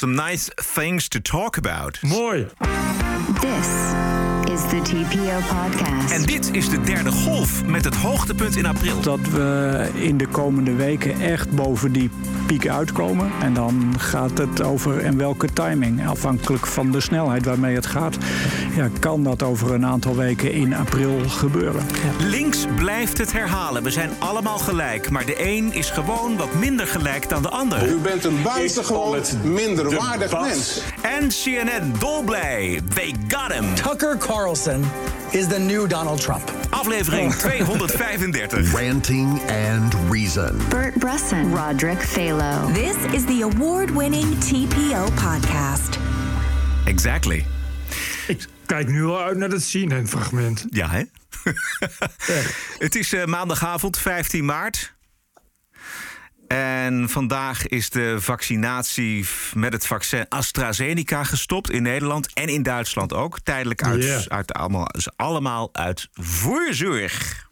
Some nice things to talk about. Mooi. This is the TPO podcast. En dit is de derde golf met het hoogtepunt in april. Dat we in de komende weken echt boven die piek uitkomen. En dan gaat het over en welke timing. Afhankelijk van de snelheid waarmee het gaat, ja, kan dat over een aantal weken in april gebeuren. Links blijft het herhalen. We zijn allemaal gelijk. Maar de een is gewoon wat minder gelijk dan de ander. U bent een buitengewoon minderwaardig mens. En CNN dolblij. They got him. Tucker Carlson is the new Donald Trump. Aflevering 235. Ranting and Reason. Bert Brusson, Roderick Phalo. This is the award winning TPO podcast. Exactly. Ik kijk nu al uit naar dat CNN-fragment. Ja, hè? het is eh, maandagavond, 15 maart. En vandaag is de vaccinatie met het vaccin AstraZeneca gestopt in Nederland en in Duitsland ook. Tijdelijk uit, uit allemaal, dus allemaal uit voorzorg.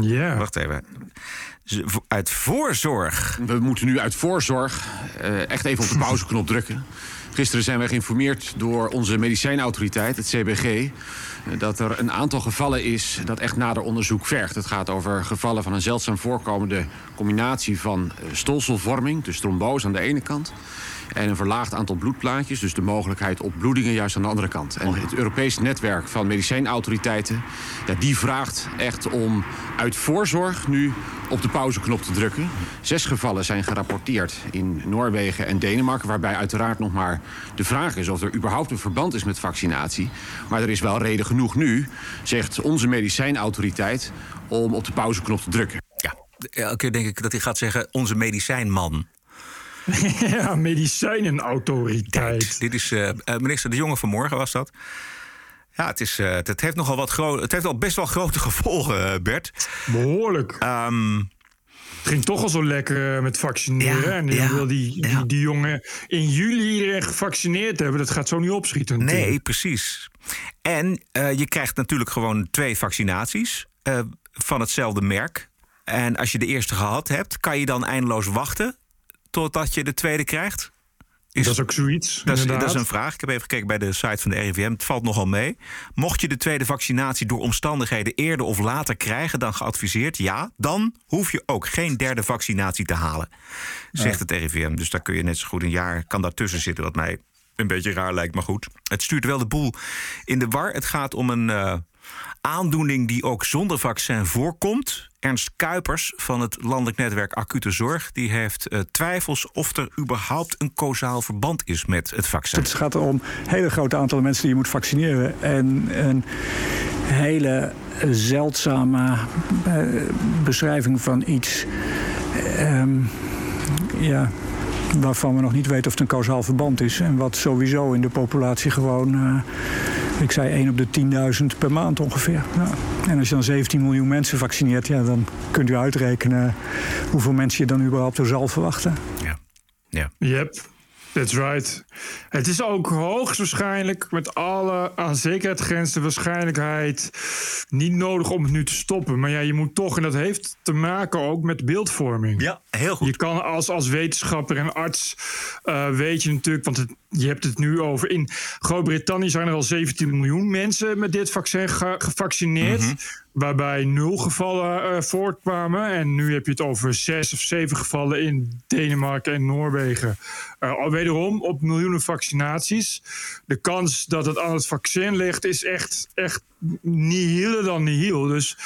Ja. Wacht even. Uit voorzorg. We moeten nu uit voorzorg eh, echt even op de pauzeknop drukken. Gisteren zijn wij geïnformeerd door onze medicijnautoriteit, het CBG... dat er een aantal gevallen is dat echt nader onderzoek vergt. Het gaat over gevallen van een zeldzaam voorkomende combinatie van eh, stolselvorming... dus trombose aan de ene kant... en een verlaagd aantal bloedplaatjes, dus de mogelijkheid op bloedingen juist aan de andere kant. En het Europees netwerk van medicijnautoriteiten, ja, die vraagt echt om uit voorzorg nu op de pauzeknop te drukken. Zes gevallen zijn gerapporteerd in Noorwegen en Denemarken, waarbij uiteraard nog maar de vraag is of er überhaupt een verband is met vaccinatie. Maar er is wel reden genoeg nu, zegt onze medicijnautoriteit, om op de pauzeknop te drukken. Ja, elke keer denk ik dat hij gaat zeggen onze medicijnman. ja, medicijnenautoriteit. Dit is eh, eh, minister De Jonge vanmorgen was dat. Ja, het, is, eh, het heeft nogal wat groot. Het heeft al best wel grote gevolgen, Bert. Behoorlijk. Ehm, Het ging toch al zo lekker met vaccineren. Ja, en dan ja, wil die, ja. die, jongen in juli gevaccineerd hebben. Dat gaat zo niet opschieten. nee, precies. En je krijgt natuurlijk gewoon twee vaccinaties van hetzelfde merk. En als je de eerste gehad hebt, kan je dan eindeloos wachten totdat je de tweede krijgt? Is- Dat is ook zoiets. Dat is, dat is een vraag. Ik heb even gekeken bij de site van de RIVM. Het valt nogal mee. Mocht je de tweede vaccinatie door omstandigheden eerder of later krijgen dan geadviseerd, ja, dan hoef je ook geen derde vaccinatie te halen, zegt het RIVM. Dus daar kun je net zo goed een jaar kan daartussen zitten, wat mij een beetje raar lijkt, maar goed. Het stuurt wel de boel in de war. Het gaat om een eh, aandoening die ook zonder vaccin voorkomt. Ernst Kuipers van het Landelijk Netwerk Acute Zorg... die heeft eh, twijfels of er überhaupt een causaal verband is met het vaccin. Het gaat om een hele grote aantal mensen die je moet vaccineren. En een hele zeldzame eh, beschrijving van iets. ehm, ja, waarvan we nog niet weten of het een causaal verband is. En wat sowieso in de populatie gewoon. eh, ik zei 1 op de 10.000 per maand ongeveer. Ja. En als je dan 17 miljoen mensen vaccineert, ja, dan kunt u uitrekenen hoeveel mensen je dan überhaupt er zal verwachten. Ja. Ja. Yep, that's right. Het is ook hoogstwaarschijnlijk met alle aan zekerheid grenzende waarschijnlijkheid niet nodig om het nu te stoppen. Maar ja, je moet toch, en dat heeft te maken ook met beeldvorming. Ja, heel goed. Je kan als, als wetenschapper en arts eh, weet je natuurlijk, want het, je hebt het nu over. In Groot-Brittannië zijn er al 17 miljoen mensen met dit vaccin ge- gevaccineerd. Mhm. Waarbij nul gevallen eh, voortkwamen. En nu heb je het over zes of zeven gevallen in Denemarken en Noorwegen. Al wederom op miljoenen vaccinaties. De kans dat het aan het vaccin ligt is echt, echt nihil dan nihil. Dus,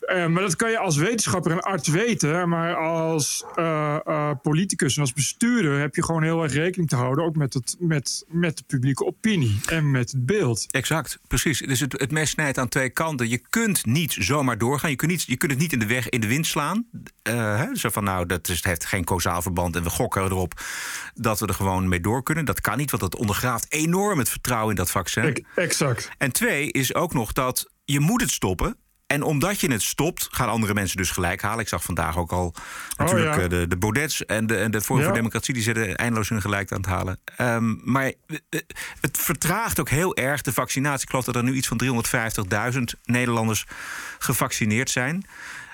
eh, maar dat kan je als wetenschapper en arts weten. Maar als eh, eh, politicus en als bestuurder heb je gewoon heel erg rekening te houden. Ook met, het, met, met de publieke opinie en met het beeld. Exact, precies. Dus het, het mes snijdt aan twee kanten. Je kunt niet zomaar doorgaan. Je kunt, niet, je kunt het niet in de weg in de wind slaan. Hè, zo van, nou, dat is, het heeft geen causaal verband... en we gokken erop dat we er gewoon mee door kunnen. Dat kan niet, want dat ondergraaft enorm het vertrouwen in dat vaccin. Ex- Exact. En twee is ook nog dat je moet het stoppen. En omdat je het stopt, gaan andere mensen dus gelijk halen. Ik zag vandaag ook al natuurlijk ja. eh, de, de Baudets en de, en de Forum Ja. voor Democratie... die zitten eindeloos hun gelijk aan het halen. Ehm, maar eh, eh, het vertraagt ook heel erg de vaccinatie. Ik geloof dat er nu iets van 350.000 Nederlanders gevaccineerd zijn.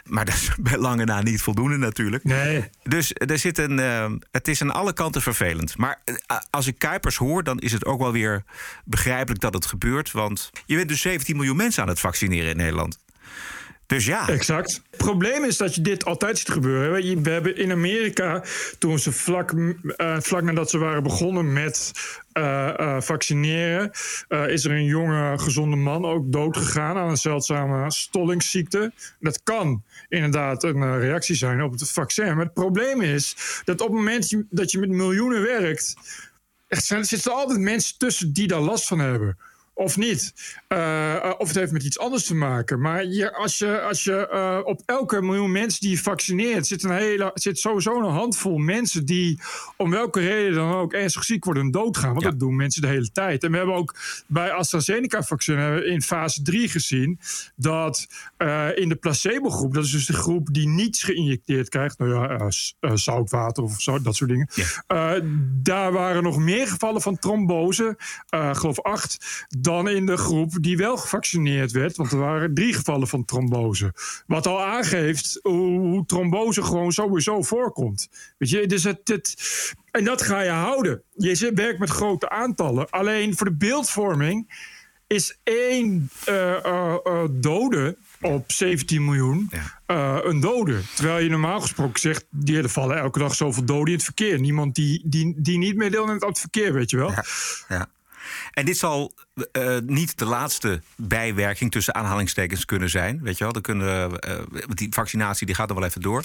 Maar dat is bij lange na niet voldoende natuurlijk. Nee. Dus er zit een, uh, het is aan alle kanten vervelend. Maar uh, als ik Kuipers hoor, dan is het ook wel weer begrijpelijk dat het gebeurt. Want je bent dus 17 miljoen mensen aan het vaccineren in Nederland. Dus ja. Exact. Het probleem is dat je dit altijd ziet gebeuren. We hebben in Amerika, toen ze vlak, uh, vlak nadat ze waren begonnen met uh, uh, vaccineren, is er een jonge gezonde man ook dood gegaan aan een zeldzame stollingsziekte. Dat kan inderdaad een reactie zijn op het vaccin. Maar het probleem is dat op het moment dat je met miljoenen werkt, er zitten altijd mensen tussen die daar last van hebben of niet. Uh, of het heeft met iets anders te maken. Maar je, als je, als je uh, op elke miljoen mensen die je vaccineert, zit, een hele, zit sowieso een handvol mensen die om welke reden dan ook ernstig ziek worden en doodgaan. Want ja. dat doen mensen de hele tijd. En we hebben ook bij AstraZeneca-vaccin in fase 3 gezien dat uh, in de placebo-groep, dat is dus de groep die niets geïnjecteerd krijgt, nou ja, zoutwater of zo, dat soort dingen. Ja. daar waren nog meer gevallen van trombose, geloof acht dan in de groep die wel gevaccineerd werd. Want er waren drie gevallen van trombose. Wat al aangeeft hoe, trombose gewoon sowieso voorkomt. Weet je, dus het, het, en dat ga je houden. Je werkt met grote aantallen. Alleen voor de beeldvorming is één uh, uh, uh, dode op 17 miljoen ja. een dode. Terwijl je normaal gesproken zegt, er vallen elke dag zoveel doden in het verkeer. Niemand die, die, die niet meer deelneemt aan het verkeer, weet je wel. Ja. ja. En dit zal uh, niet de laatste bijwerking tussen aanhalingstekens kunnen zijn. Weet je wel, er kunnen, uh, die vaccinatie die gaat er wel even door.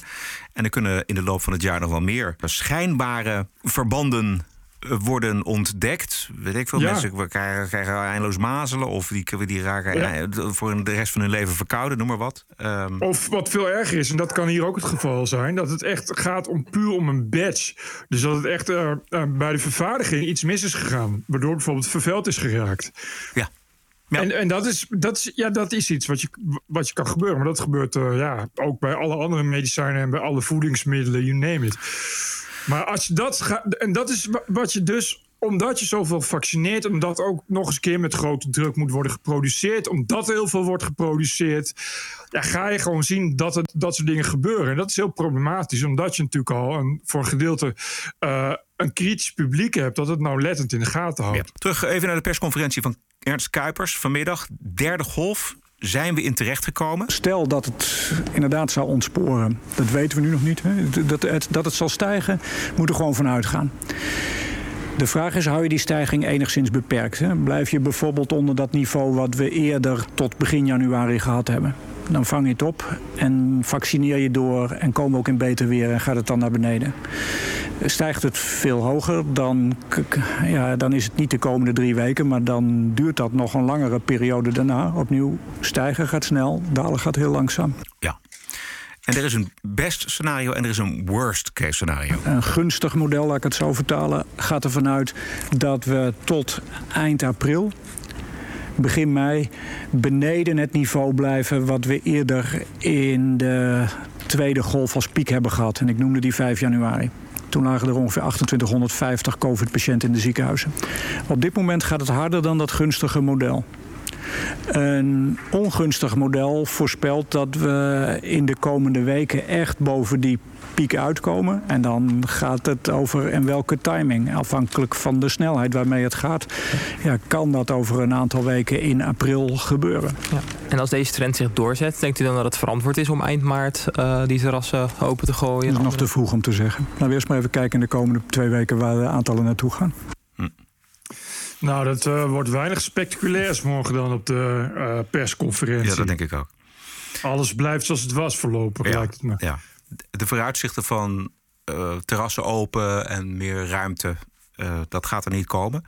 En er kunnen in de loop van het jaar nog wel meer schijnbare verbanden worden ontdekt. Weet ik veel, ja. mensen krijgen, krijgen eindeloos mazelen... of die, die raken ja. voor de rest van hun leven verkouden, noem maar wat. Um... Of wat veel erger is, en dat kan hier ook het geval zijn... dat het echt gaat om puur om een badge. Dus dat het echt uh, uh, bij de vervaardiging iets mis is gegaan... waardoor bijvoorbeeld vervuild is geraakt. Ja. Ja. En, en dat, is, dat, is, ja, dat is iets wat je, wat je kan gebeuren. Maar dat gebeurt uh, ja, ook bij alle andere medicijnen... en bij alle voedingsmiddelen, you name it. Maar als je dat gaat. En dat is wat je dus. Omdat je zoveel vaccineert, omdat ook nog eens een keer met grote druk moet worden geproduceerd, omdat heel veel wordt geproduceerd, ja, ga je gewoon zien dat het, dat soort dingen gebeuren. En dat is heel problematisch, omdat je natuurlijk al een, voor een gedeelte uh, een kritisch publiek hebt dat het nou lettend in de gaten houdt. Terug even naar de persconferentie van Ernst Kuipers vanmiddag. Derde golf zijn we in terechtgekomen? Stel dat het inderdaad zou ontsporen. Dat weten we nu nog niet. Hè? Dat, het, dat het zal stijgen, moet er gewoon vanuit gaan. De vraag is, hou je die stijging enigszins beperkt? Hè? Blijf je bijvoorbeeld onder dat niveau wat we eerder tot begin januari gehad hebben? Dan vang je het op en vaccineer je door en komen we ook in beter weer en gaat het dan naar beneden. Stijgt het veel hoger, dan, ja, dan is het niet de komende drie weken, maar dan duurt dat nog een langere periode daarna. Opnieuw stijgen gaat snel, dalen gaat heel langzaam. Ja. En er is een best scenario en er is een worst case scenario. Een gunstig model, laat ik het zo vertalen, gaat ervan uit dat we tot eind april begin mei beneden het niveau blijven wat we eerder in de tweede golf als piek hebben gehad. En ik noemde die 5 januari. Toen lagen er ongeveer 2850 COVID-patiënten in de ziekenhuizen. Op dit moment gaat het harder dan dat gunstige model. Een ongunstig model voorspelt dat we in de komende weken echt boven die piek uitkomen. En dan gaat het over in welke timing. Afhankelijk van de snelheid waarmee het gaat, ja, kan dat over een aantal weken in april gebeuren. Ja. En als deze trend zich doorzet, denkt u dan dat het verantwoord is om eind maart uh, die terrassen open te gooien? Dat is nog te vroeg om te zeggen. Laten we eerst maar even kijken in de komende twee weken waar de aantallen naartoe gaan. Hm. Nou, dat uh, wordt weinig spectaculairs morgen dan op de uh, persconferentie. Ja, dat denk ik ook. Alles blijft zoals het was voorlopig, ja, lijkt het me. Ja. De vooruitzichten van uh, terrassen open en meer ruimte, dat gaat er niet komen.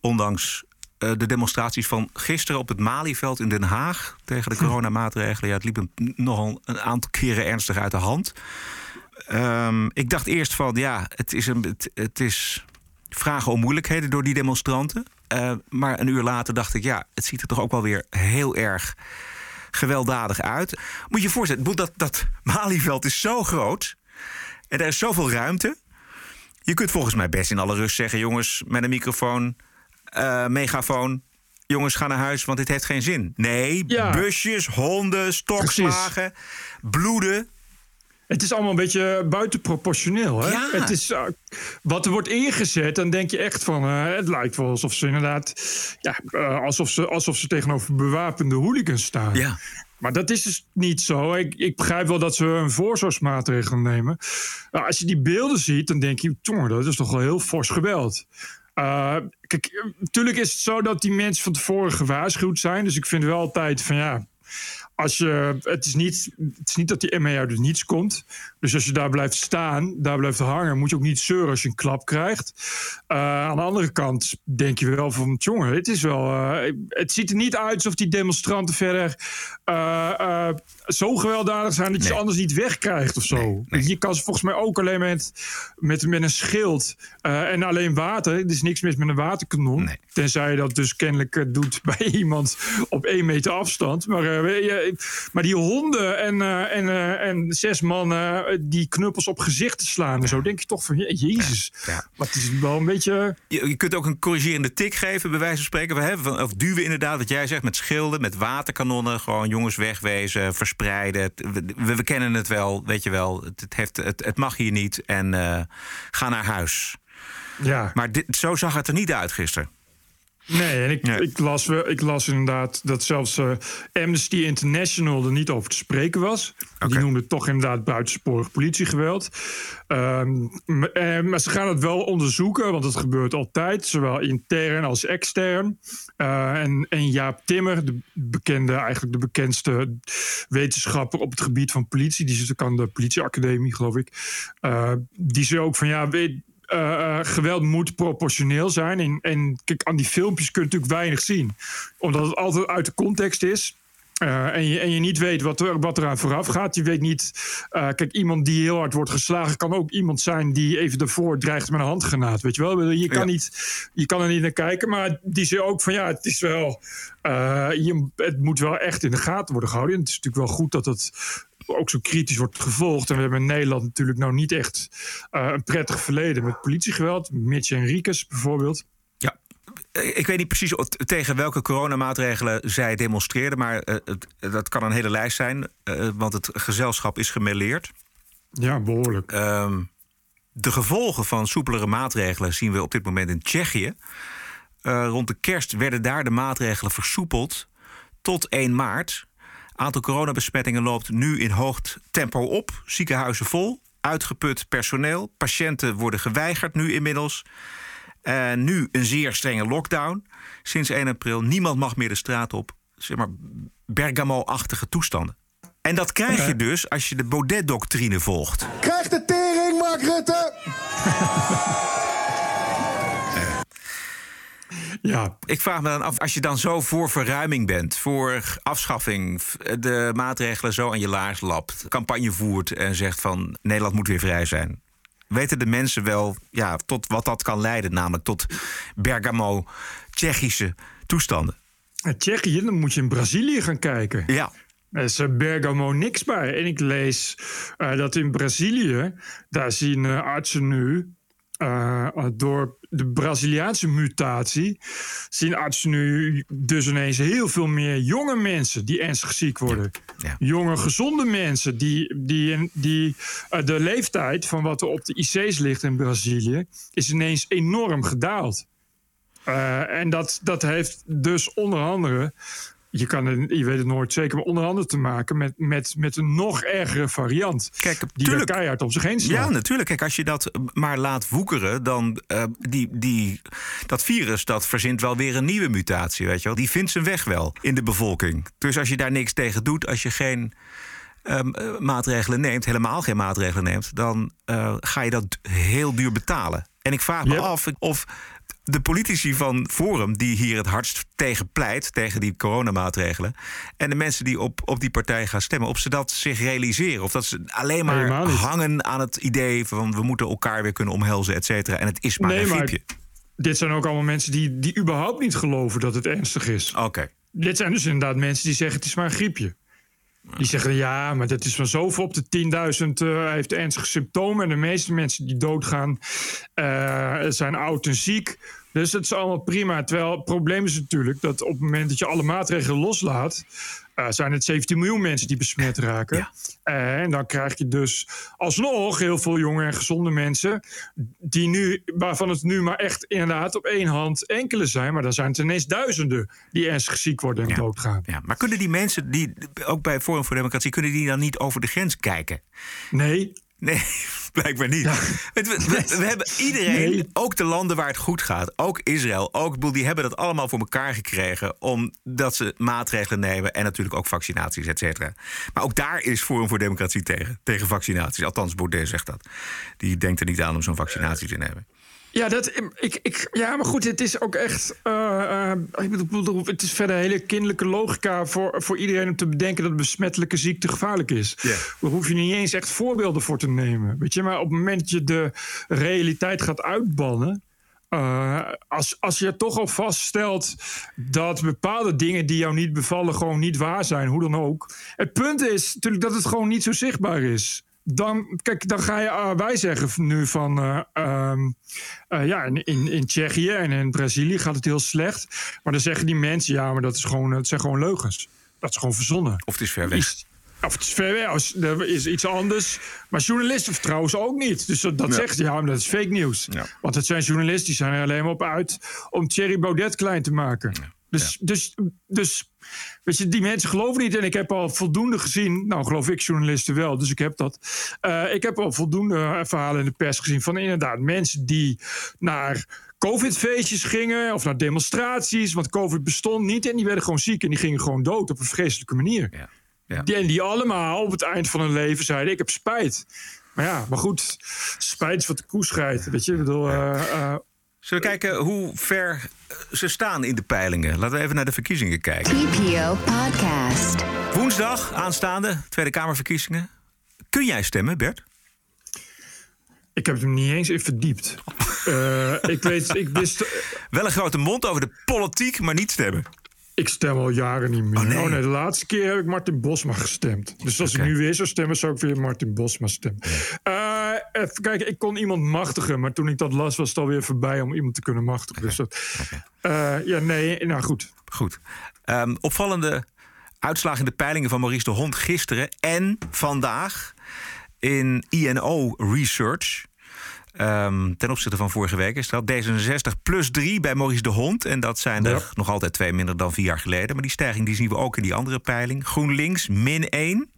Ondanks de demonstraties van gisteren op het Malieveld in Den Haag tegen de coronamaatregelen. Ja, het liep een, nogal een aantal keren ernstig uit de hand. Um, ik dacht eerst van ja, het is, een, het, het is vragen om moeilijkheden door die demonstranten. Uh, maar een uur later dacht ik, ja, het ziet er toch ook wel weer heel erg gewelddadig uit. Moet je je voorstellen, dat, dat Malieveld is zo groot en er is zoveel ruimte. Je kunt volgens mij best in alle rust zeggen, jongens, met een microfoon, uh, megafoon. jongens, ga naar huis, want dit heeft geen zin. Nee, Ja. busjes, honden, stokslagen, bloeden. Het is allemaal een beetje buitenproportioneel. Hè? Ja. Het is, eh, wat er wordt ingezet, dan denk je echt van... eh, het lijkt wel alsof ze inderdaad... Ja, eh, alsof, ze, alsof ze tegenover bewapende hooligans staan. Ja. Maar dat is dus niet zo. Ik, ik begrijp wel dat ze een voorzorgsmaatregel nemen. Als je die beelden ziet, dan denk je... Jongen, dat is toch wel heel fors geweld. Eh, kijk, natuurlijk is het zo dat die mensen van tevoren gewaarschuwd zijn. Dus ik vind wel altijd van ja... Als je, het, is niet, het is niet dat die uit het niets komt. Dus als je daar blijft staan, daar blijft hangen, moet je ook niet zeuren als je een klap krijgt. Eh, aan de andere kant denk je wel van, jongen, het is wel. eh, het ziet er niet uit alsof die demonstranten verder eh, zo gewelddadig zijn dat je ze anders niet wegkrijgt of zo. Je kan ze volgens mij ook alleen met, met, met een schild en alleen water. Er is niks mis met een waterkanon. Tenzij je dat dus kennelijk doet bij iemand op één meter afstand. Maar, je, maar die honden en, en, en zes mannen die knuppels op gezichten slaan en zo, denk je toch van, je- jezus, Ja. wat is het wel een beetje... Je, je kunt ook een corrigerende tik geven, bij wijze van spreken. We hebben, of duwen inderdaad, wat jij zegt, met schilden, met waterkanonnen. Gewoon jongens wegwezen, verspreiden. We, kennen het wel, weet je wel. Het, het, heeft, het, het mag hier niet en eh, ga naar huis. Ja. Maar dit, zo zag het er niet uit gisteren. Nee, en ik, Nee. Ik, las, ik las inderdaad dat zelfs eh, Amnesty International er niet over te spreken was. Die noemde toch inderdaad buitensporig politiegeweld. Ehm, eh, maar ze gaan het wel onderzoeken, want het gebeurt altijd, zowel intern als extern. Eh, en, en Jaap Timmer, de bekende, eigenlijk de bekendste wetenschapper op het gebied van politie, die zit ook aan de politieacademie, geloof ik. Die zei ook van ja, weet, eh, eh, geweld moet proportioneel zijn. En, en kijk, aan die filmpjes kun je natuurlijk weinig zien. Omdat het altijd uit de context is. Eh, en, je, en je niet weet wat er, wat eraan vooraf gaat. Je weet niet. kijk, iemand die heel hard wordt geslagen. kan ook iemand zijn die even daarvoor dreigt met een handgranaat. Weet je wel? Je kan, Ja. niet, je kan er niet naar kijken. Maar die zei ook van ja, het is wel. je, het moet wel echt in de gaten worden gehouden. En het is natuurlijk wel goed dat het ook zo kritisch wordt gevolgd. En we hebben in Nederland natuurlijk nou niet echt eh, een prettig verleden met politiegeweld. Mitch Henriques bijvoorbeeld. Ja. Ik weet niet precies tegen welke coronamaatregelen zij demonstreerden, maar eh, het, dat kan een hele lijst zijn, eh, want het gezelschap is gemêleerd. Ja, behoorlijk. Ehm, de gevolgen van soepelere maatregelen zien we op dit moment in Tsjechië. Rond de kerst werden daar de maatregelen versoepeld tot 1 maart. Aantal coronabesmettingen loopt nu in hoog tempo op. Ziekenhuizen vol, uitgeput personeel. Patiënten worden geweigerd nu inmiddels. Nu een zeer strenge lockdown. Sinds 1 april niemand mag meer de straat op. Zeg maar Bergamo-achtige toestanden. En dat krijg je dus als je de Baudet-doctrine volgt. Krijg de tering, Mark Rutte! Ja, Ik vraag me dan af, als je dan zo voor verruiming bent, voor afschaffing, de maatregelen zo aan je laars lapt, campagne voert en zegt van Nederland moet weer vrij zijn. Weten de mensen wel ja, tot wat dat kan leiden, namelijk tot Bergamo, Tsjechische toestanden? Tsjechië, dan moet je in Brazilië gaan kijken. Ja. Er is Bergamo niks bij. En ik lees eh, dat in Brazilië, daar zien eh, artsen nu. Eh, door de Braziliaanse mutatie zien artsen nu dus ineens heel veel meer jonge mensen die ernstig ziek worden. Ja. Jonge, gezonde mensen die, die, die eh, de leeftijd van wat er op de IC's ligt in Brazilië is ineens enorm gedaald. Eh, en dat, dat heeft dus onder andere, je, kan het, je weet het nooit zeker, maar onder andere te maken met, met, met een nog ergere variant. Kijk, die tuurlijk. keihard om zich heen slaat. Ja, natuurlijk. Kijk, als je dat maar laat woekeren, dan uh, die, die, dat virus dat verzint wel weer een nieuwe mutatie, weet je wel. Die vindt zijn weg wel in de bevolking. Dus als je daar niks tegen doet, als je geen um, uh, maatregelen neemt, helemaal geen maatregelen neemt, dan uh, ga je dat heel duur betalen. En ik vraag me Yep. af of de politici van Forum, die hier het hardst tegen pleit, tegen die coronamaatregelen, en de mensen die op, op die partij gaan stemmen, of ze dat zich realiseren. Of dat ze alleen maar hangen aan het idee van we moeten elkaar weer kunnen omhelzen, et cetera. En het is maar Nee, een maar- griepje. Dit zijn ook allemaal mensen die, die überhaupt niet geloven dat het ernstig is. Oké. Dit zijn dus inderdaad mensen die zeggen het is maar een griepje. Die zeggen ja, maar dat is van zoveel op de 10.000 eh, heeft ernstige symptomen. En de meeste mensen die doodgaan eh, zijn oud en ziek. Dus het is allemaal prima. Terwijl het probleem is natuurlijk dat op het moment dat je alle maatregelen loslaat, uh, zijn het 17 miljoen mensen die besmet raken. Ja. Uh, en dan krijg je dus alsnog heel veel jonge en gezonde mensen, die nu, waarvan het nu maar echt inderdaad op één hand enkele zijn, maar dan zijn het ineens duizenden die ernstig ziek worden en ja. doodgaan. Ja, maar kunnen die mensen, die ook bij Forum voor Democratie, kunnen die dan niet over de grens kijken? Nee. Nee, blijkbaar niet. Ja. We, we, we, hebben iedereen, nee. ook de landen waar het goed gaat, ook Israël, ook die hebben dat allemaal voor elkaar gekregen omdat ze maatregelen nemen en natuurlijk ook vaccinaties, et cetera. Maar ook daar is Forum voor Democratie tegen, tegen vaccinaties. Althans, Baudet zegt dat. Die denkt er niet aan om zo'n vaccinatie te nemen. Ja, dat, ik, ik, ja, maar goed, het is ook echt. Uh, uh, ik bedoel, het is verder hele kinderlijke logica voor, voor iedereen om te bedenken dat besmettelijke ziekte gevaarlijk is. Yeah. Daar hoef je niet eens echt voorbeelden voor te nemen. Weet je, maar op het moment dat je de realiteit gaat uitbannen. Uh, als, als je toch al vaststelt dat bepaalde dingen die jou niet bevallen gewoon niet waar zijn, hoe dan ook. Het punt is natuurlijk dat het gewoon niet zo zichtbaar is dan, kijk, dan ga je, uh, wij zeggen nu van, uh, um, uh, ja, in, in, in Tsjechië en in Brazilië gaat het heel slecht. Maar dan zeggen die mensen, ja, maar dat, is gewoon, dat zijn gewoon leugens. Dat is gewoon verzonnen. Of het is ver weg. Is, of het is ver weg, dat is iets anders. Maar journalisten vertrouwen ze ook niet. Dus dat, dat ja. zegt ja, maar dat is fake nieuws. Ja. Want het zijn journalisten, die zijn er alleen maar op uit om Thierry Baudet klein te maken. Ja. Dus, dus, dus weet je, die mensen geloven niet. En ik heb al voldoende gezien. Nou, geloof ik journalisten wel, dus ik heb dat. Uh, ik heb al voldoende verhalen in de pers gezien van inderdaad mensen die naar COVID-feestjes gingen of naar demonstraties. Want COVID bestond niet en die werden gewoon ziek en die gingen gewoon dood op een vreselijke manier. Ja. Ja. En die allemaal op het eind van hun leven zeiden: Ik heb spijt. Maar ja, maar goed, spijt is wat de koe scheidt. Weet je, ik bedoel. Uh, uh, Zullen we kijken hoe ver ze staan in de peilingen? Laten we even naar de verkiezingen kijken. TPO Podcast. Woensdag aanstaande Tweede Kamerverkiezingen. Kun jij stemmen, Bert? Ik heb hem niet eens in verdiept. uh, ik weet, ik wist. Wel een grote mond over de politiek, maar niet stemmen. Ik stem al jaren niet meer. Oh nee. oh nee. de laatste keer heb ik Martin Bosma gestemd. Dus als Okay. ik nu weer zou stemmen, zou ik weer Martin Bosma stemmen. Uh, even kijken, ik kon iemand machtigen, maar toen ik dat las, was het alweer voorbij om iemand te kunnen machtigen. Dus dat, uh, ja, nee, nou goed. Goed. Um, opvallende uitslag in de peilingen van Maurice de Hond gisteren en vandaag in INO Research. Um, ten opzichte van vorige week is dat D66 plus 3 bij Maurice de Hond. En dat zijn er Ja. nog altijd twee minder dan vier jaar geleden. Maar die stijging die zien we ook in die andere peiling. GroenLinks min 1.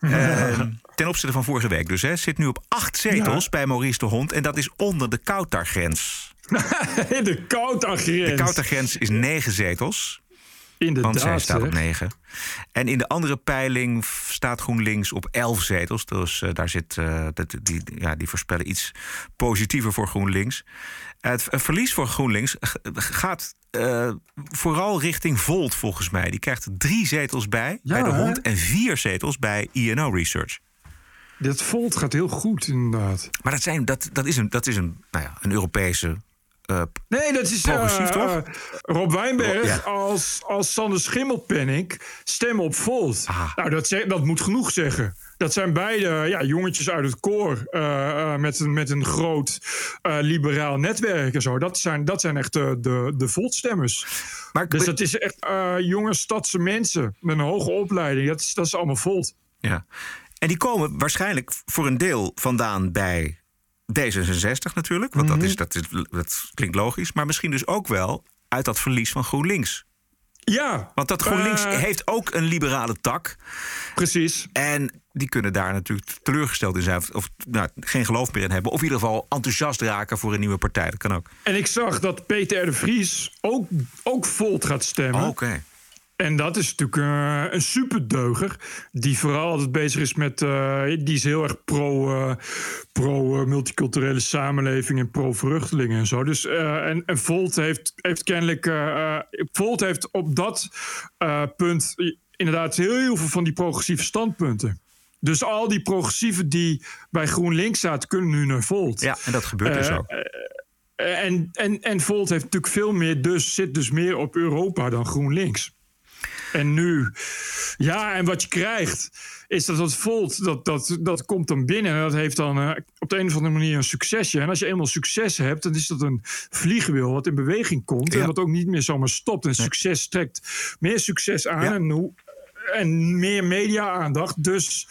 Ehm, ten opzichte van vorige week dus. Hè, zit nu op acht zetels Ja. bij Maurice de Hond. En dat is onder de Kautargrens. de Kautargrens. De Kautargrens is negen zetels. Inderdaad, Want zij staat op. 9. En in de andere peiling staat GroenLinks op 11 zetels. Dus uh, daar zit, uh, dat, die, ja, die voorspellen iets positiever voor GroenLinks. Het verlies voor GroenLinks gaat uh, vooral richting Volt, volgens mij. Die krijgt drie zetels bij, Ja, bij de hè? Hond... en vier zetels bij INO Research. Dit Volt gaat heel goed, inderdaad. Maar dat, zijn, dat, dat is, een, dat is een, nou ja, een Europese... Uh, Nee, dat is Progressief, eh, toch? eh, Rob Wijnberg Ja. als, als Sander Schimmelpenninck stemmen op Volt. Ah. Nou, dat, zeg- dat moet genoeg zeggen. Dat zijn beide ja, jongetjes uit het koor eh, eh, met, een, met een groot eh, liberaal netwerk en zo. Dat zijn, dat zijn echt de, de, de Volt-stemmers. Maar Dus dat is echt eh, jonge stadse mensen met een hoge opleiding. Dat is, dat is allemaal Volt. Ja. En die komen waarschijnlijk voor een deel vandaan bij D66 natuurlijk. Want dat, is, dat, is, dat klinkt logisch. Maar misschien dus ook wel uit dat verlies van GroenLinks. Ja. Want dat GroenLinks heeft ook een liberale tak. Precies. En die kunnen daar natuurlijk teleurgesteld in zijn. Of, nou, geen geloof meer in hebben. Of in ieder geval enthousiast raken voor een nieuwe partij. Dat kan ook. En ik zag dat Peter R. de Vries ook, ook Volt gaat stemmen. Oh, Oké. En dat is natuurlijk uh, een superdeuger. Die vooral altijd bezig is met. Uh, die is heel erg pro, uh, pro multiculturele samenleving en pro vruchtelingen en zo. Dus, en, en Volt heeft, heeft kennelijk. Volt heeft op dat punt inderdaad heel, heel veel van die progressieve standpunten. Dus al die progressieven die bij GroenLinks zaten, kunnen nu naar Volt. Ja, en dat gebeurt dus ook. En, en, en Volt heeft natuurlijk veel meer, dus zit dus meer op Europa dan GroenLinks. En nu, ja, en wat je krijgt, is dat dat Volt, dat, dat, dat komt dan binnen. En dat heeft dan uh, op de een of andere manier een succesje. En als je eenmaal succes hebt, dan is dat een vliegwiel wat in beweging komt. Ja. En wat ook niet meer zomaar stopt. En succes trekt meer succes aan. Ja. En hoe, en meer media-aandacht. Dus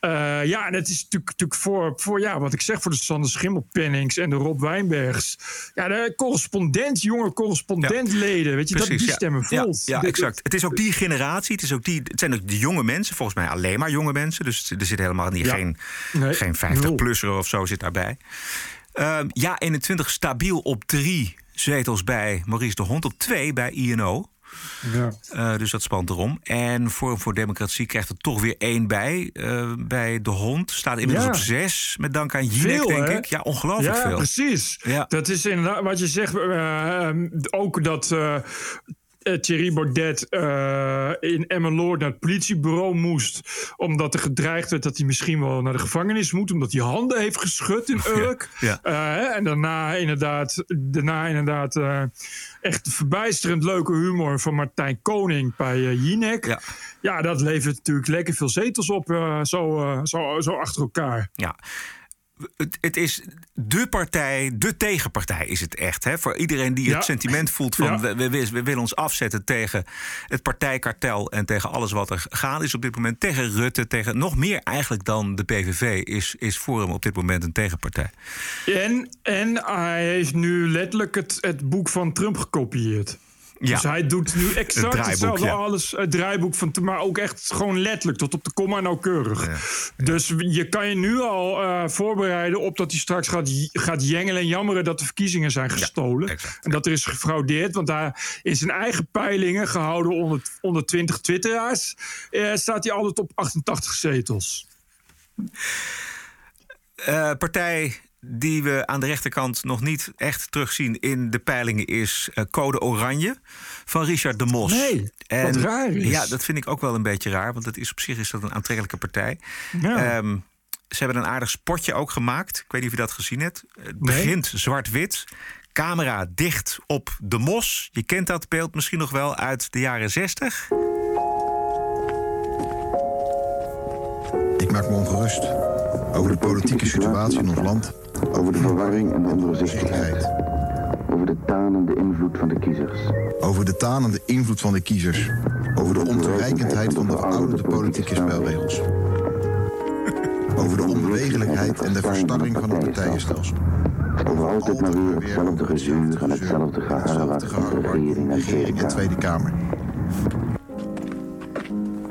uh, ja, en het is natuurlijk, natuurlijk voor, voor ja, wat ik zeg, voor de Sander Schimmelpennings en de Rob Wijnbergs. Ja, de correspondent, jonge correspondentleden, ja, weet je, precies, dat die stemmen ja, volt. Ja, ja, exact. Het is ook die generatie, het, is ook die, het zijn ook de jonge mensen, volgens mij alleen maar jonge mensen. Dus er zit helemaal niet, geen, nee, geen 50-plusser of zo zit daarbij. Uh, ja, 21 stabiel op drie zetels bij Maurice de Hond, op twee bij INO. Ja. Uh, dus dat spant erom. En Forum voor Democratie krijgt er toch weer één bij. Uh, bij De Hond. Staat inmiddels ja. op zes. Met dank aan Jinek, denk hè? ik. Ja, ongelooflijk ja, veel. Precies. Ja. Dat is inderdaad wat je zegt. Uh, ook dat Thierry Baudet uh, in Emmeloord naar het politiebureau moest. Omdat er gedreigd werd dat hij misschien wel naar de gevangenis moet. Omdat hij handen heeft geschud in Urk. Ja, ja. Uh, en daarna inderdaad, daarna inderdaad uh, echt verbijsterend leuke humor van Martijn Koning bij Jinek. Ja. ja, dat levert natuurlijk lekker veel zetels op zo, zo, zo achter elkaar. Ja het, het, is de partij, de tegenpartij is het echt. Hè? Voor iedereen die ja. het sentiment voelt van ja. we, we, we, willen ons afzetten tegen het partijkartel en tegen alles wat er gaande is op dit moment. Tegen Rutte, tegen nog meer eigenlijk dan de PVV is, is Forum op dit moment een tegenpartij. En, en hij heeft nu letterlijk het, het boek van Trump gekopieerd. Ja. Dus hij doet nu exact het hetzelfde ja. alles. Het draaiboek van, maar ook echt gewoon letterlijk tot op de komma nauwkeurig. Ja. Dus je kan je nu al uh, voorbereiden op dat hij straks gaat, gaat jengelen en jammeren dat de verkiezingen zijn gestolen. Exact, en dat er is gefraudeerd. Want daar in zijn eigen peilingen, gehouden onder, onder 20 twitteraars, uh, staat hij altijd op 88 zetels. Uh, partij die we aan de rechterkant nog niet echt terugzien in de peilingen is uh, Code Oranje van Richard de Mos. Nee, en, wat raar is. Ja, dat vind ik ook wel een beetje raar, want dat is op zich is dat een aantrekkelijke partij. Ja. Um, ze hebben een aardig spotje ook gemaakt. Ik weet niet of je dat gezien hebt. Het begint nee. zwart-wit. Camera dicht op de mos. Je kent dat beeld misschien nog wel uit de jaren 60. Ik maak me ongerust over de politieke situatie in ons land. Over de verwarring en de ondoorzichtigheid. Over de tanende invloed van de kiezers. Over de tanende invloed van de kiezers. Over de ontoereikendheid van de verouderde politieke spelregels. Over de onbewegelijkheid en de verstarring van het partijenstelsel. Over altijd maar weer hetzelfde gezuur en hetzelfde geharrewar van regering en regering en Tweede Kamer.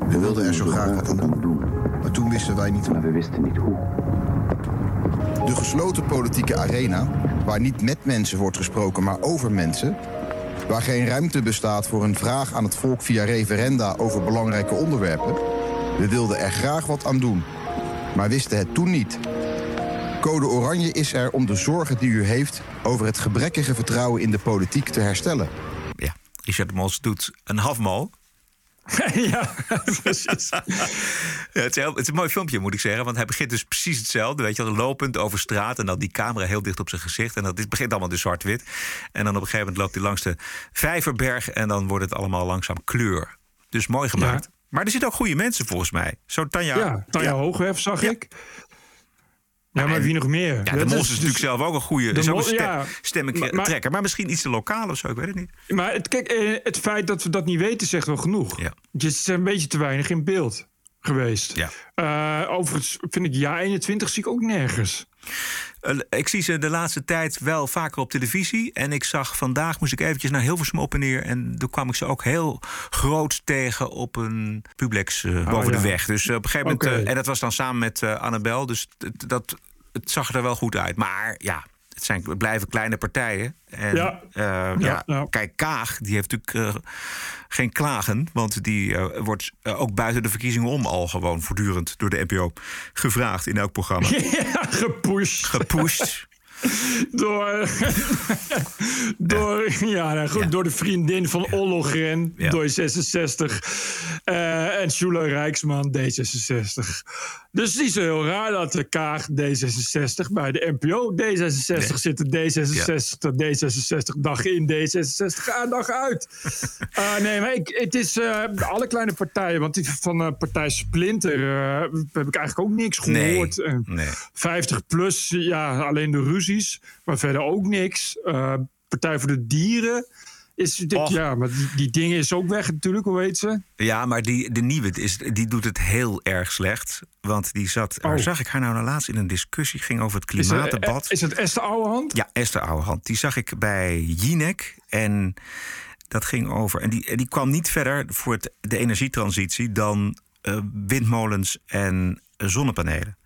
We wilden er zo graag wat aan doen. Maar toen wisten wij niet hoe. Maar we wisten niet hoe. De gesloten politieke arena, waar niet met mensen wordt gesproken, maar over mensen. Waar geen ruimte bestaat voor een vraag aan het volk via referenda over belangrijke onderwerpen. We wilden er graag wat aan doen, maar wisten het toen niet. Code Oranje is er om de zorgen die u heeft over het gebrekkige vertrouwen in de politiek te herstellen. Ja, Richard Mos doet een halfmal. ja, precies. ja, het, is heel, het, is een mooi filmpje, moet ik zeggen. Want hij begint dus precies hetzelfde. Weet je, lopend over straat en dan die camera heel dicht op zijn gezicht. En dat dit begint allemaal dus zwart-wit. En dan op een gegeven moment loopt hij langs de Vijverberg. En dan wordt het allemaal langzaam kleur. Dus mooi gemaakt. Ja. Maar er zitten ook goede mensen volgens mij. Zo Tanja. Ja, Tanja ja. Hoogwerf zag ik. Ja, maar wie nog meer? Ja, de Mos is, is natuurlijk dus zelf ook een goede de Mos, stem, ja, stemming maar, trekker. Maar misschien iets te lokaal of zo, ik weet het niet. Maar het, kijk, het feit dat we dat niet weten zegt wel genoeg. Ja. Het is een beetje te weinig in beeld geweest. Ja. Uh, overigens vind ik ja 21 zie ik ook nergens. Uh, ik zie ze de laatste tijd wel vaker op televisie. En ik zag vandaag, moest ik eventjes naar Hilversum op en neer. En toen kwam ik ze ook heel groot tegen op een publieks uh, boven oh, ja. de weg. Dus op een gegeven moment, okay. en dat was dan samen met Annabel. Dus dat, het zag er wel goed uit. Maar ja, het, zijn, het blijven kleine partijen. En, ja. Uh, ja, ja, ja. Kijk, Kaag, die heeft natuurlijk uh, geen klagen. Want die uh, wordt ook buiten de verkiezingen om al gewoon voortdurend door de NPO gevraagd in elk programma. Ja, gepusht. Gepusht. Door. door, ja, nou goed, door de vriendin van Ollogren, door 66. eh, en Schula Rijksman, D66. Dus het is heel raar dat de Kaag D66 bij de NPO D66 zitten. D66, D66 dag in, D66 aan dag uit. Eh, nee, maar ik, het is eh, alle kleine partijen. Want die van de partij Splinter heb ik eigenlijk ook niks gehoord. En nee. 50 plus, ja, alleen de Maar verder ook niks. Eh, partij voor de Dieren. Is, Och. ja, maar die, die dingen is ook weg natuurlijk, hoe heet ze? Ja, maar die, de nieuwe is, die doet het heel erg slecht. Want die zat, waar zag ik haar nou laatst in een discussie? Ging over het Oh. Is, het- klimaatdebat. is het Esther Ouwehand? Ja, Esther Ouwehand. Die zag ik bij Jinek. En dat ging over. En die, die kwam niet verder voor het, de energietransitie dan eh, windmolens en eh, zonnepanelen.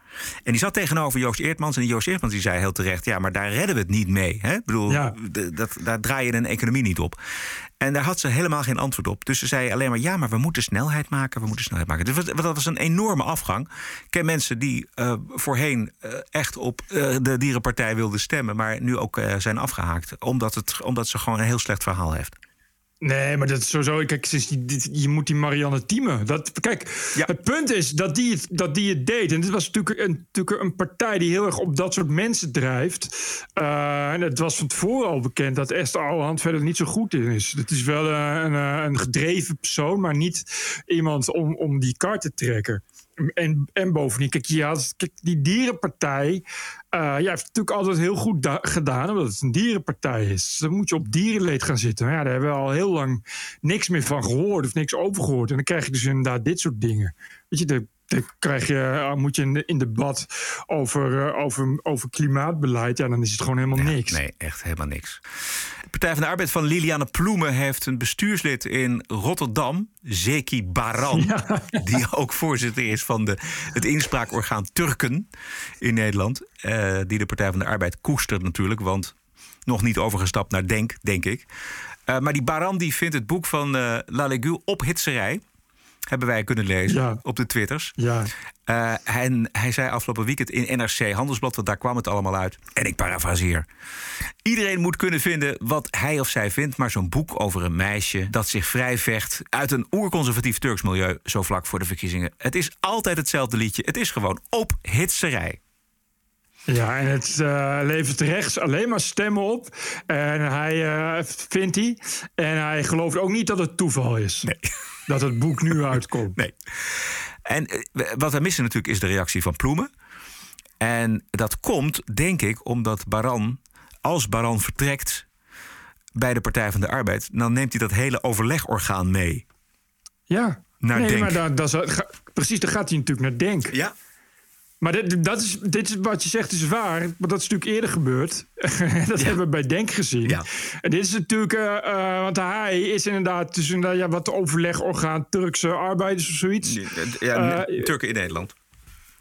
En die zat tegenover Joost Eertmans. En die Joost Eertmans die zei heel terecht: ja, maar daar redden we het niet mee. Hè? Ik bedoel, Ja. dat, daar draai je een economie niet op. En daar had ze helemaal geen antwoord op. Dus ze zei alleen maar: ja, maar we moeten snelheid maken. We moeten snelheid maken. Dus dat was een enorme afgang. Ik ken mensen die eh, voorheen eh, echt op eh, de dierenpartij wilden stemmen, maar nu ook zijn afgehaakt. Omdat, het, omdat ze gewoon een heel slecht verhaal heeft. Nee, maar dat is sowieso. Kijk, je moet die Marianne Thieme. Dat, kijk, het punt is dat die, het, dat die het deed. En dit was natuurlijk een, natuurlijk een partij die heel erg op dat soort mensen drijft. Eh, en het was van tevoren al bekend dat Esther Ouwehand verder niet zo goed in is. Het is wel eh, een, eh, een gedreven persoon, maar niet iemand om, om die kar te trekken. En, en bovendien, kijk, had, kijk die dierenpartij. eh ja, heeft natuurlijk altijd heel goed da- gedaan, omdat het een dierenpartij is. Dan moet je op dierenleed gaan zitten. Maar ja, daar hebben we al heel lang niks meer van gehoord of niks over gehoord. En dan krijg je dus inderdaad dit soort dingen. Weet je, dan, dan krijg je, eh, moet je in, in debat over, eh, over, over klimaatbeleid. Ja, dan is het gewoon helemaal niks. Nee, echt helemaal niks. De Partij van de Arbeid van Liliane Ploemen heeft een bestuurslid in Rotterdam, Zeki Baran, die ook voorzitter is van de, het inspraakorgaan Turken in Nederland, eh, die de Partij van de Arbeid koestert natuurlijk, want nog niet overgestapt naar Denk, denk ik. Maar die Baran die vindt het boek van eh Lalegul op hitserij. Hebben wij kunnen lezen Ja. op de Twitters. Ja. Eh, en hij zei afgelopen weekend in NRC Handelsblad, want daar kwam het allemaal uit. En ik parafraseer. Iedereen moet kunnen vinden wat hij of zij vindt, maar zo'n boek over een meisje dat zich vrij vecht uit een oerconservatief Turks milieu zo vlak voor de verkiezingen. Het is altijd hetzelfde liedje. Het is gewoon op hitserij. Ja, en het eh, levert rechts alleen maar stemmen op. En hij eh, vindt hij. En hij gelooft ook niet dat het toeval is. Dat het boek nu uitkomt. Nee. En eh, wat we missen natuurlijk is de reactie van Ploemen. En dat komt, denk ik, omdat Baran, als Baran vertrekt bij de Partij van de Arbeid, dan neemt hij dat hele overlegorgaan mee. Ja. Naar nee, Denk. maar dan, precies, dan gaat hij natuurlijk naar Denk. Ja. Maar dit, dat is, dit is wat je zegt is waar. Maar dat is natuurlijk eerder gebeurd. dat hebben we bij Denk gezien. Ja. En dit is natuurlijk... eh, eh, want hij is inderdaad... Dus inderdaad ja, wat overlegorgaan Turkse arbeiders of zoiets. Ja, Eh, Turken in Nederland.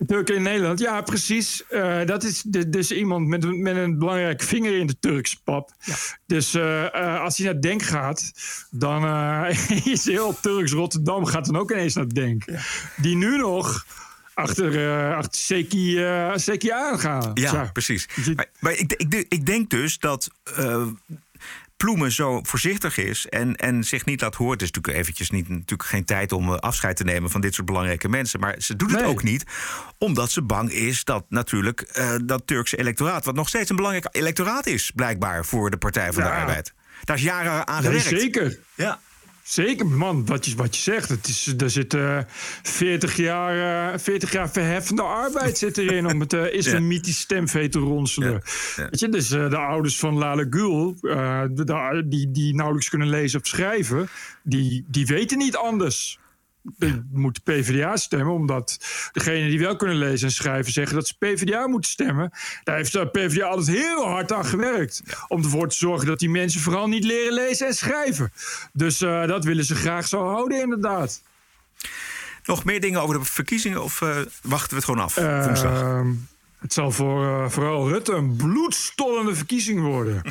Turken in Nederland, ja, precies. Eh, dat is de- dus iemand met, een- met een belangrijke vinger in de Turkse pap. Dus eh, eh, als hij naar Denk gaat, dan eh, is heel Turks Rotterdam gaat dan ook ineens naar Denk. Die nu nog achter, eh achter Seki, eh Seki aangaan. Ja, Tja. precies. Maar, maar ik, ik, ik denk dus dat eh, Ploemen zo voorzichtig is en, en zich niet laat horen. Het is natuurlijk eventjes niet, natuurlijk geen tijd om afscheid te nemen van dit soort belangrijke mensen. Maar ze doet het Nee. ook niet, omdat ze bang is dat natuurlijk dat Turkse electoraat, wat nog steeds een belangrijk electoraat is, blijkbaar voor de Partij van de Ja. Arbeid. Daar is jaren aan gewerkt. zeker. Ja. Zeker, man, wat je, wat je zegt. Het is, er zit eh 40, jaar, eh 40 jaar verheffende arbeid zit erin om het uh, islamitisch stemvee te ronselen. Weet je, dus de ouders van Lale Gül, de- de- die, die nauwelijks kunnen lezen of schrijven, die, die weten niet anders. Moet PvdA stemmen, omdat degenen die wel kunnen lezen en schrijven zeggen dat ze PvdA moeten stemmen. Daar heeft de PvdA altijd heel hard aan gewerkt. Om ervoor te zorgen dat die mensen vooral niet leren lezen en schrijven. Dus eh, dat willen ze graag zo houden, inderdaad. Nog meer dingen over de verkiezingen of eh, wachten we het gewoon af woensdag? Het zal voor eh, vooral Rutte een bloedstollende verkiezing worden.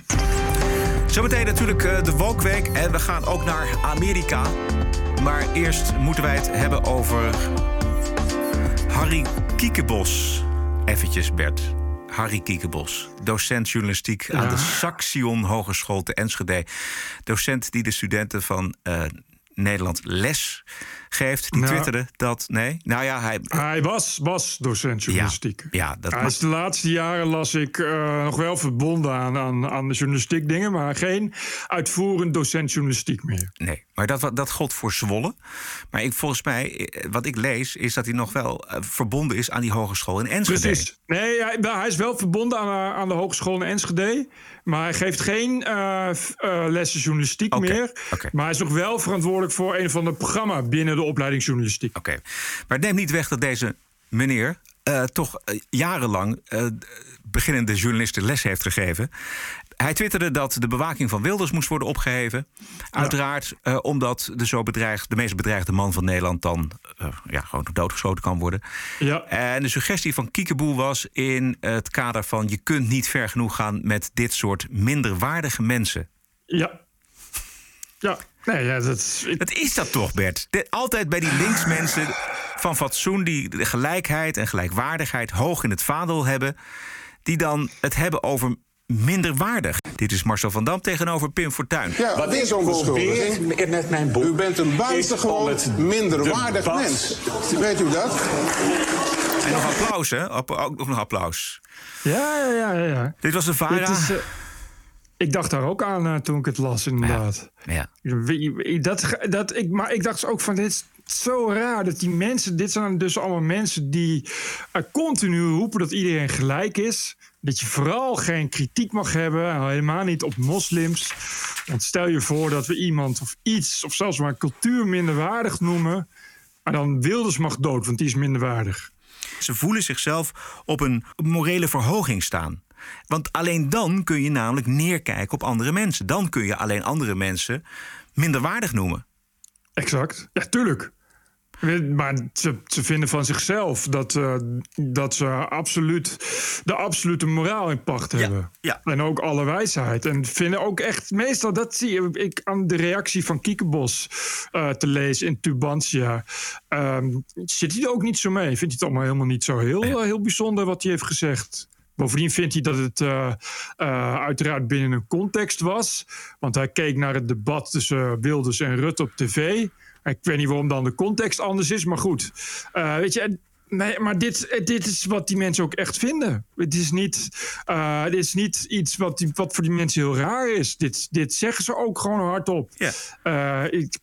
Zometeen natuurlijk eh, de Woke-week en we gaan ook naar Amerika. Maar eerst moeten wij het hebben over Harry Kiekebos. Eventjes, Bert. Harry Kiekebos, docent journalistiek aan de Saxion Hogeschool te Enschede. Docent die de studenten van eh, Nederland les geeft. Die Nou. twitterde dat... Nee, nou ja, hij... Hij was, was docent journalistiek. Ja, dat Hij is de laatste jaren las ik eh, nog wel verbonden aan, aan, aan de journalistiek dingen, maar geen uitvoerend docent journalistiek meer. Nee, maar dat, dat gold voor Zwolle. Maar ik, volgens mij, eh, wat ik lees, is dat hij nog wel eh, verbonden is aan die hogeschool in Enschede. Precies. Nee, hij, hij is wel verbonden aan, aan de Hogeschool in Enschede. Maar hij geeft geen eh, lessen journalistiek meer. Maar hij is nog wel verantwoordelijk voor een van de programma binnen de opleiding journalistiek. Oké. Maar het neemt niet weg dat deze meneer eh, toch eh, jarenlang eh, beginnende journalisten les heeft gegeven. Hij twitterde dat de bewaking van Wilders moest worden opgeheven. Uiteraard omdat de, zo bedreigd, de meest bedreigde man van Nederland dan ja, gewoon doodgeschoten kan worden. Ja. En de suggestie van Kiekeboe was in het kader van... je kunt niet ver genoeg gaan met dit soort minderwaardige mensen. Ja. Ja, nee, ja, dat is... Dat is dat toch, Bert? De- altijd bij die linksmensen van fatsoen... die de gelijkheid en gelijkwaardigheid hoog in het vaandel hebben... die dan het hebben over minderwaardig. Dit is Marcel van Dam tegenover Pim Fortuyn. Ja, Wat ik onbeschuldiging. met mijn boek U bent een is buitengewoon minderwaardig mens. Weet u dat? En nog applaus, hè? Op- Ook nog applaus. Ja, ja, ja. ja, ja. Dit was de VARA. Ik dacht daar ook aan eh, toen ik het las, inderdaad. Ja. Dat, dat, ik, maar ik dacht ook van, dit is zo raar dat die mensen... Dit zijn dus allemaal mensen die eh, continu roepen dat iedereen gelijk is. Dat je vooral geen kritiek mag hebben, en helemaal niet op moslims. Want stel je voor dat we iemand of iets, of zelfs maar een cultuur minderwaardig noemen... maar dan Wilders mag dood, want die is minderwaardig. Ze voelen zichzelf op een morele verhoging staan. Want alleen dan kun je namelijk neerkijken op andere mensen. Dan kun je alleen andere mensen minderwaardig noemen. Exact. Ja, tuurlijk. Maar ze, ze vinden van zichzelf dat, eh, dat ze absoluut de absolute moraal in pacht hebben. ja. En ook alle wijsheid. En vinden ook echt, meestal, dat zie ik aan de reactie van Kiekebos eh, te lezen in Tubantia. ehm, zit hij er ook niet zo mee? Vindt hij het allemaal helemaal niet zo heel, eh, heel bijzonder wat hij heeft gezegd? Bovendien vindt hij dat het eh, eh, uiteraard binnen een context was. Want hij keek naar het debat tussen Wilders en Rutte op tv. Ik weet niet waarom dan de context anders is, maar goed. Eh, weet je, nee, maar dit, dit is wat die mensen ook echt vinden. Het is niet, eh, dit is niet iets wat, die, wat voor die mensen heel raar is. Dit, dit zeggen ze ook gewoon hardop. Eh, ik,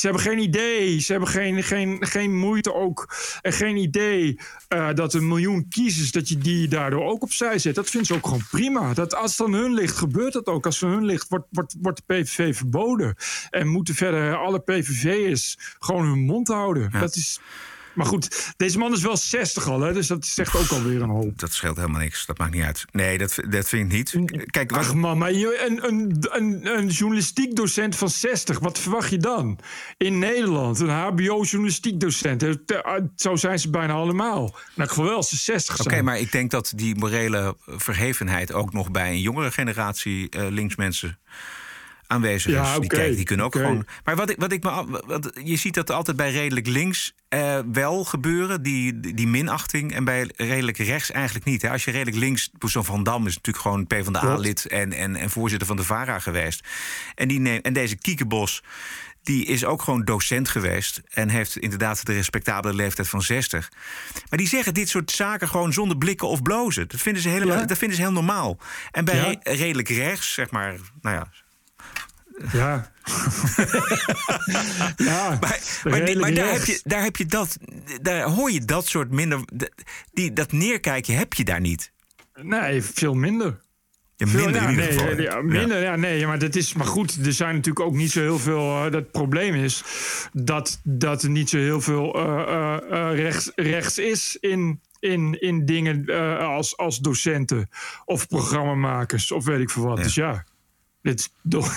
ze hebben geen idee. Ze hebben geen, geen, geen moeite ook. En geen idee eh, dat een miljoen kiezers, dat je die daardoor ook opzij zet. Dat vinden ze ook gewoon prima. Dat als het aan hun ligt, gebeurt dat ook. Als het aan hun ligt, wordt, wordt, wordt de PVV verboden. En moeten verder alle PVV'ers gewoon hun mond houden. Dat is... Maar goed, deze man is wel 60 al, hè, dus dat zegt ook alweer een hoop. Dat scheelt helemaal niks. Dat maakt niet uit. Nee, dat, dat vind ik niet. Kijk, Ach man, maar een, een, een, een journalistiek docent van 60, wat verwacht je dan? In Nederland, een HBO-journalistiek docent. Eh, te- Zo zijn ze bijna allemaal. Nou, geval wel ze 60 Oké, zijn. maar ik denk dat die morele verhevenheid ook nog bij een jongere generatie eh, linksmensen aanwezig Ja, is. Die, kijken, die kunnen ook gewoon. Maar wat ik, wat ik me. Wat, je ziet dat altijd bij redelijk links eh, wel gebeuren, die, die minachting. En bij redelijk rechts eigenlijk niet. Hè. Als je redelijk links. Zo'n Van Dam is natuurlijk gewoon PvdA-lid en, en, en voorzitter van de VARA geweest. En, die neemt, en deze Kiekebos. Die is ook gewoon docent geweest. En heeft inderdaad de respectabele leeftijd van 60. Maar die zeggen dit soort zaken gewoon zonder blikken of blozen. Dat vinden ze, helemaal, Ja. dat vinden ze heel normaal. En bij Ja. redelijk rechts, zeg maar. Nou ja, Ja. ja. Maar, maar, die- redelijk maar daar, heb je, daar heb je dat. Daar hoor je dat soort minder. Die, dat neerkijken heb je daar niet. Nee, veel minder. Ja, Veel- minder ja, in ieder nee, geval. Ja, minder, ja. nee, maar dat is. Maar goed, er zijn natuurlijk ook niet zo heel veel. eh, dat probleem is dat, dat er niet zo heel veel eh, eh, rechts, rechts is in. In, in dingen als, als docenten of programmamakers of weet ik veel wat. Dus ja, doch-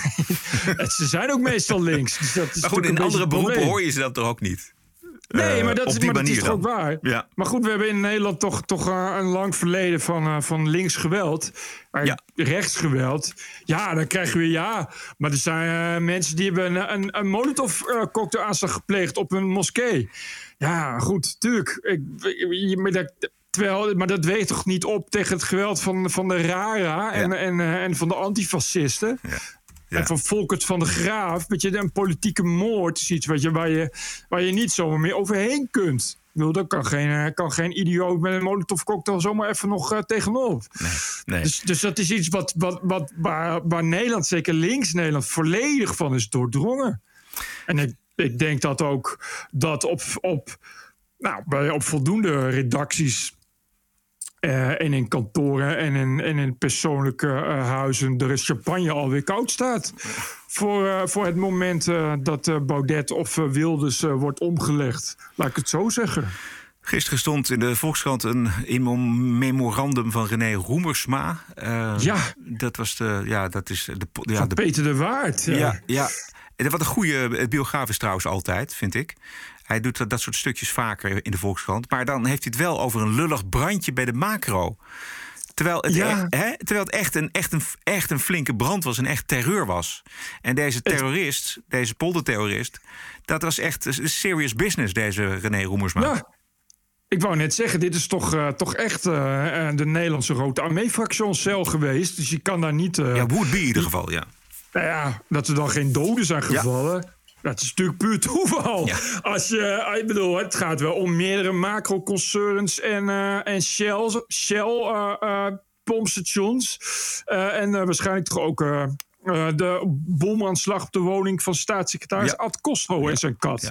ze zijn ook meestal links. Dus dat is Maar goed, in andere het beroepen hoor je ze dat toch ook niet? Nee, Eh, maar dat, is- maar dat is toch ook waar? Ja. Maar goed, we hebben in Nederland toch, toch een lang verleden van, eh, van links geweld. Maar rechts geweld, ja, dan krijg je weer ja. Maar er zijn eh, mensen die hebben een, een, een Molotov-cocktail aanslag gepleegd op een moskee. Ja, goed, tuurlijk. Ik, dat, Terwijl, maar dat weegt toch niet op tegen het geweld van, van de Rara en, en, eh, en van de antifascisten. En van Volkert van de Graaf. Weet je, een politieke moord is iets wat je, waar, je, waar je niet zomaar meer overheen kunt. Ik bedoel, daar kan geen, eh, kan geen idioot met een molotov cocktail zomaar even nog uh, tegenop. Nee, nee. Dus, dus dat is iets wat, wat, wat, waar, waar Nederland, zeker links Nederland, volledig van is doordrongen. En ik, ik denk dat ook dat op, op, nou, bij, op voldoende redacties uh, en in kantoren en in, en in persoonlijke uh, huizen de champagne alweer koud staat. Voor, uh, voor het moment dat Baudet of Wilders wordt omgelegd. Laat ik het zo zeggen. Gisteren stond in de Volkskrant een memorandum van René Roemersma. ja. Dat was de. Ja, dat is de, ja, van de, Peter de Waard. Ja, ja. ja. Wat een goede biograaf is trouwens altijd, vind ik. Hij doet dat, dat soort stukjes vaker in de Volkskrant. Maar dan heeft hij het wel over een lullig brandje bij de macro. Terwijl het, Ja. e- terwijl het echt, een, echt, een, echt een flinke brand was, een echt terreur was. En deze terrorist, deze polderterrorist, dat was echt serious business, deze René Roemersma. Ja. Ik wou net zeggen, dit is toch, eh, toch echt eh, eh, de Nederlandse Rode Armee-fractionscel geweest. Dus je kan daar niet... Ja, would be in ieder geval, ja. Nou ja, dat er dan geen doden zijn gevallen. Dat is natuurlijk puur toeval. Als je, eh, ik bedoel, het gaat wel om meerdere macro-concerns en, eh, en Shell, Shell eh, eh, pompstations. En waarschijnlijk toch ook eh, de bomaanslag op de woning van staatssecretaris Ja. Ad Costo en zijn kat.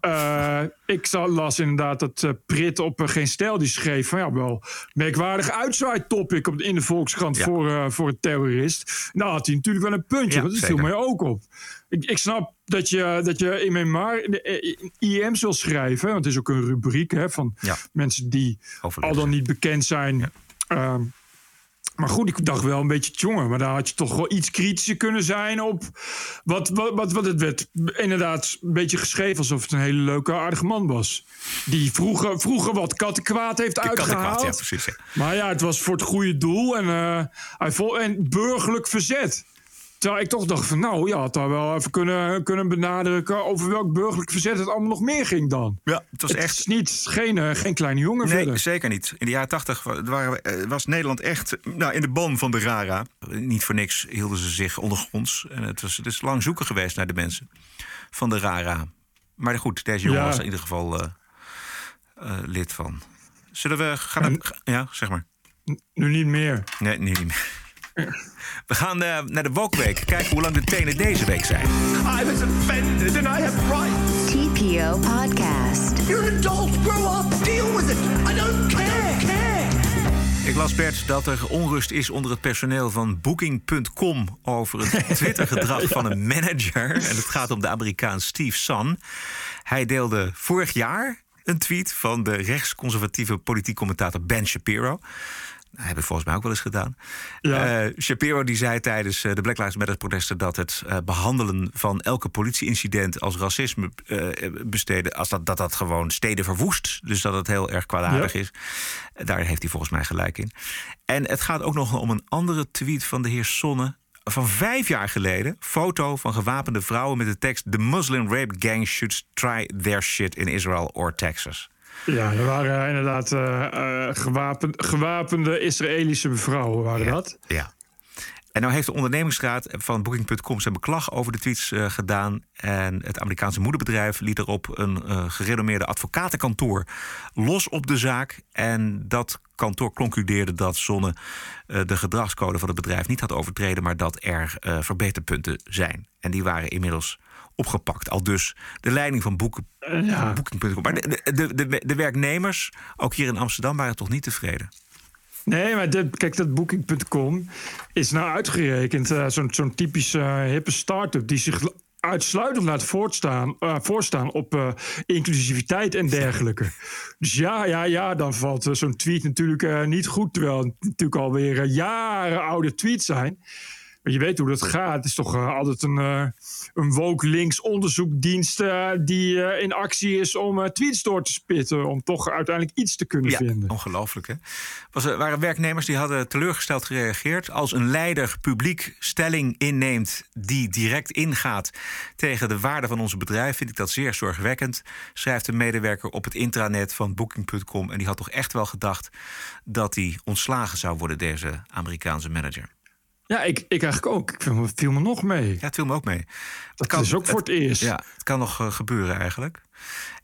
Eh, ik za- las inderdaad dat eh, Prit op Geen Stijl die schreef van ja, wel merkwaardig uitzwaaitopic op, in de Volkskrant Ja. voor, voor een terrorist. Nou had hij natuurlijk wel een puntje, Ja, want dat viel mij ook op. Ik, ik snap dat je, dat je in memoir IM's wil schrijven, want het is ook een rubriek hè, van Ja. mensen die al dan niet bekend zijn. Ehm, maar goed, ik dacht wel een beetje jongen. Maar daar had je toch wel iets kritischer kunnen zijn op. Wat, wat, wat, wat het werd inderdaad een beetje geschreven alsof het een hele leuke, aardige man was. Die vroeger, vroeger wat kattenkwaad heeft De kattenkwaad, uitgehaald. ja, precies. Ja. Maar ja, het was voor het goede doel en, eh, hij vol, en burgerlijk verzet. Terwijl ik toch dacht van nou, ja, had daar wel even kunnen, kunnen benadrukken over welk burgerlijk verzet het allemaal nog meer ging dan. Ja, het was Het echt is niet, geen, eh, geen kleine jongen Nee, verder. zeker niet. In de jaren tachtig was Nederland echt nou, in de ban van de Rara. Niet voor niks hielden ze zich ondergronds. En het, was, het is lang zoeken geweest naar de mensen van de Rara. Maar goed, deze jongen Ja. was er in ieder geval eh, eh, lid van. Zullen we gaan... ja, zeg maar. Nu niet meer. Nee, nu niet meer. We gaan eh, naar de Wokweek. Kijken hoe lang de tenen deze week zijn. I was offended and I have rights. TPO Podcast. You're an adult. Grow up. Deal with it. I don't care. care. Ik las Bert dat er onrust is onder het personeel van Booking.com over het Twittergedrag van een manager. En het gaat om de Amerikaan Steve Sun. Hij deelde vorig jaar een tweet van de rechtsconservatieve politiek commentator Ben Shapiro. Dat heb ik volgens mij ook wel eens gedaan. Ja. Eh, Shapiro die zei tijdens eh, de Black Lives Matter protesten dat het eh, behandelen van elke politieincident als racisme eh, besteden, als dat, dat dat gewoon steden verwoest. Dus dat het heel erg kwaadaardig Ja. is. Daar heeft hij volgens mij gelijk in. En het gaat ook nog om een andere tweet van de heer Sonne. Van vijf jaar geleden. Foto van gewapende vrouwen met de tekst: The Muslim rape gang should try their shit in Israel or Texas. Ja, er waren inderdaad eh, eh, gewapend, gewapende Israëlische vrouwen, waren dat? Ja. En nou heeft de ondernemingsraad van Booking.com zijn beklag over de tweets eh, gedaan. En het Amerikaanse moederbedrijf liet erop een eh, gerenommeerde advocatenkantoor los op de zaak. En dat kantoor concludeerde dat Zonne eh, de gedragscode van het bedrijf niet had overtreden, maar dat er eh, verbeterpunten zijn. En die waren inmiddels opgepakt. Al dus de leiding van boeken, ja. Booking.com. Maar de, de, de, de werknemers, ook hier in Amsterdam, waren toch niet tevreden? Nee, maar dit, kijk, dat Booking.com is nou uitgerekend eh, zo'n zo'n typische eh, hippe start-up die zich uitsluitend laat voortstaan, eh, voorstaan op eh, inclusiviteit en dergelijke. Dus ja, ja, ja, dan valt eh, zo'n tweet natuurlijk eh, niet goed, terwijl het natuurlijk alweer eh, jaren oude tweets zijn. Maar je weet hoe dat gaat. Het is toch uh, altijd een, uh, een woke links onderzoekdienst uh, die in actie is om tweets door te spitten. Om toch uiteindelijk iets te kunnen ja, vinden. Ongelooflijk hè. Was, waren werknemers die hadden teleurgesteld gereageerd. Als een leider publiek stelling inneemt die direct ingaat tegen de waarde van onze bedrijf, vind ik dat zeer zorgwekkend. Schrijft een medewerker op het intranet van Booking.com. En die had toch echt wel gedacht dat hij ontslagen zou worden, deze Amerikaanse manager. Ja, ik, ik eigenlijk ook. Ik viel, viel me nog mee. Ja, het viel me ook mee. Dat kan, is ook voor het, eerst. Ja, het kan nog uh, gebeuren eigenlijk.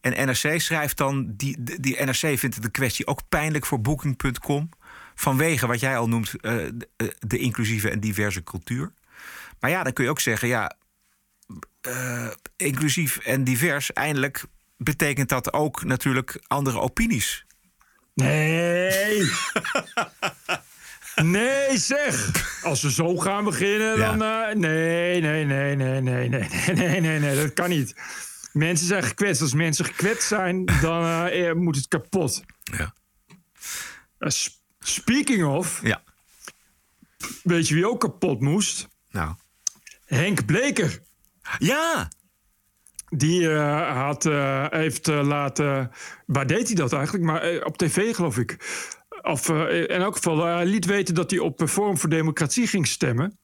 En NRC schrijft dan... Die, die, die NRC vindt de kwestie ook pijnlijk voor Booking.com... vanwege wat jij al noemt uh, de, de, inclusieve en diverse cultuur. Maar ja, dan kun je ook zeggen... ja, uh, inclusief en divers... eindelijk betekent dat ook natuurlijk andere opinies. Nee! Nee, zeg! Als we zo gaan beginnen, dan. Uh, nee, nee, nee, nee, nee, nee, nee, nee, nee, dat kan niet. Mensen zijn gekwetst. Als mensen gekwetst zijn, dan uh, moet het kapot. Ja. Uh, speaking of. Ja. Weet je wie ook kapot moest? Nou. Henk Bleker. Ja! Die uh, had, uh, heeft uh, laten. Waar deed hij dat eigenlijk? Maar op tv, geloof ik. Of in elk geval, hij liet weten dat hij op Forum voor Democratie ging stemmen.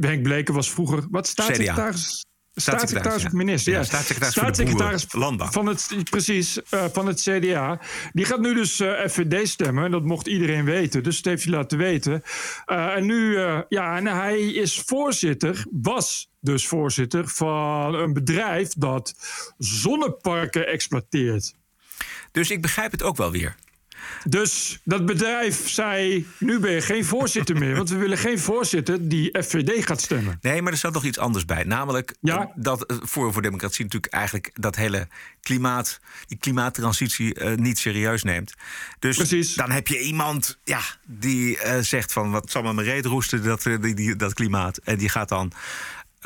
Henk Bleken was vroeger. Wat staatssecretaris? Staatssecretaris of minister, ja. ja staatssecretaris, staatssecretaris van, van het Precies, uh, van het CDA. Die gaat nu dus uh, FVD stemmen. En dat mocht iedereen weten. Dus dat heeft hij laten weten. Uh, en nu, ja, en hij is voorzitter, was dus voorzitter van een bedrijf dat zonneparken exploiteert. Dus ik begrijp het ook wel weer. Dus dat bedrijf zei: Nu ben je geen voorzitter meer. Want we willen geen voorzitter die FVD gaat stemmen. Nee, maar er zat nog iets anders bij. Namelijk ja? dat Forum voor Democratie natuurlijk eigenlijk dat hele klimaat, die klimaattransitie uh, niet serieus neemt. Dus Precies. dan heb je iemand ja, die uh, zegt: van wat zal me mijn reet roesten, dat, die, die, dat klimaat. En die gaat dan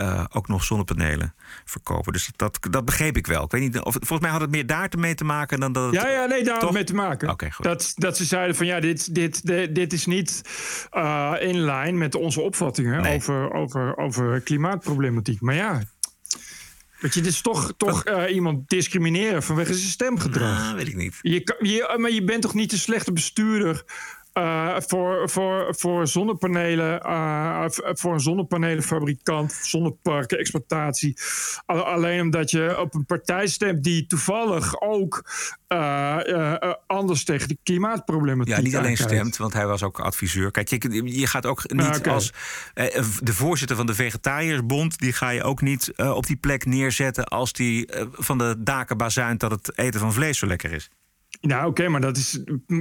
uh, ook nog zonnepanelen verkopen. Dus dat, dat begreep ik wel. Ik weet niet, of, volgens mij had het meer daar mee te maken dan dat. Het, ja, ja, nee, daar mee te maken. Okay, goed. Dat, dat ze zeiden van ja, dit, dit, dit, dit is niet uh, in lijn met onze opvattingen nee. over, over, over klimaatproblematiek. Maar ja. Weet je, dit is toch, toch uh, iemand discrimineren vanwege zijn stemgedrag. Ah, weet ik niet. Je, je, maar je bent toch niet een slechte bestuurder uh, voor, voor, voor zonnepanelen, uh, voor een zonnepanelenfabrikant, zonneparken, exploitatie. Alleen omdat je op een partij stemt die toevallig ook uh, anders tegen de klimaatproblematiek. Ja, niet alleen stemt, want hij was ook adviseur. Kijk, je, je gaat ook niet okay. als de voorzitter van de Vegetariërsbond, die ga je ook niet op die plek neerzetten als die van de daken bazuint dat het eten van vlees zo lekker is. Nou, oké, okay, maar dat is.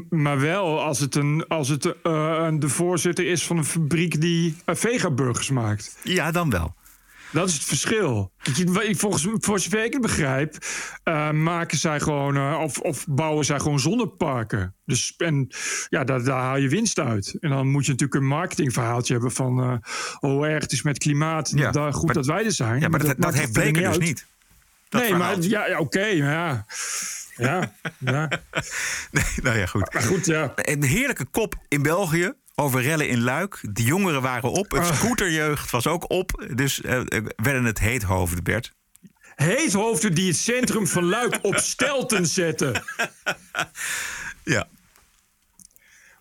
Maar wel als het, een, als het uh, de voorzitter is van een fabriek die uh, vegaburgers maakt. Ja, dan wel. Dat is het verschil. Volgens, voor zover ik het begrijp, uh, maken zij gewoon, of, of bouwen zij gewoon zonneparken. Dus en ja, daar, daar haal je winst uit. En dan moet je natuurlijk een marketingverhaaltje hebben van hoe erg het is met klimaat. Ja, dat, goed maar, dat wij er zijn. Ja, maar dat, dat, dat heeft Bleker dus uit. niet. nee, maar ja, ja oké, okay, ja. Ja, ja. Nee, nou ja, goed. Maar goed, ja. Een heerlijke kop in België over rellen in Luik. De jongeren waren op. Het scooterjeugd was ook op. Dus uh, werden het heethoofden, Bert. Heethoofden die het centrum van Luik op stelten zetten. Ja.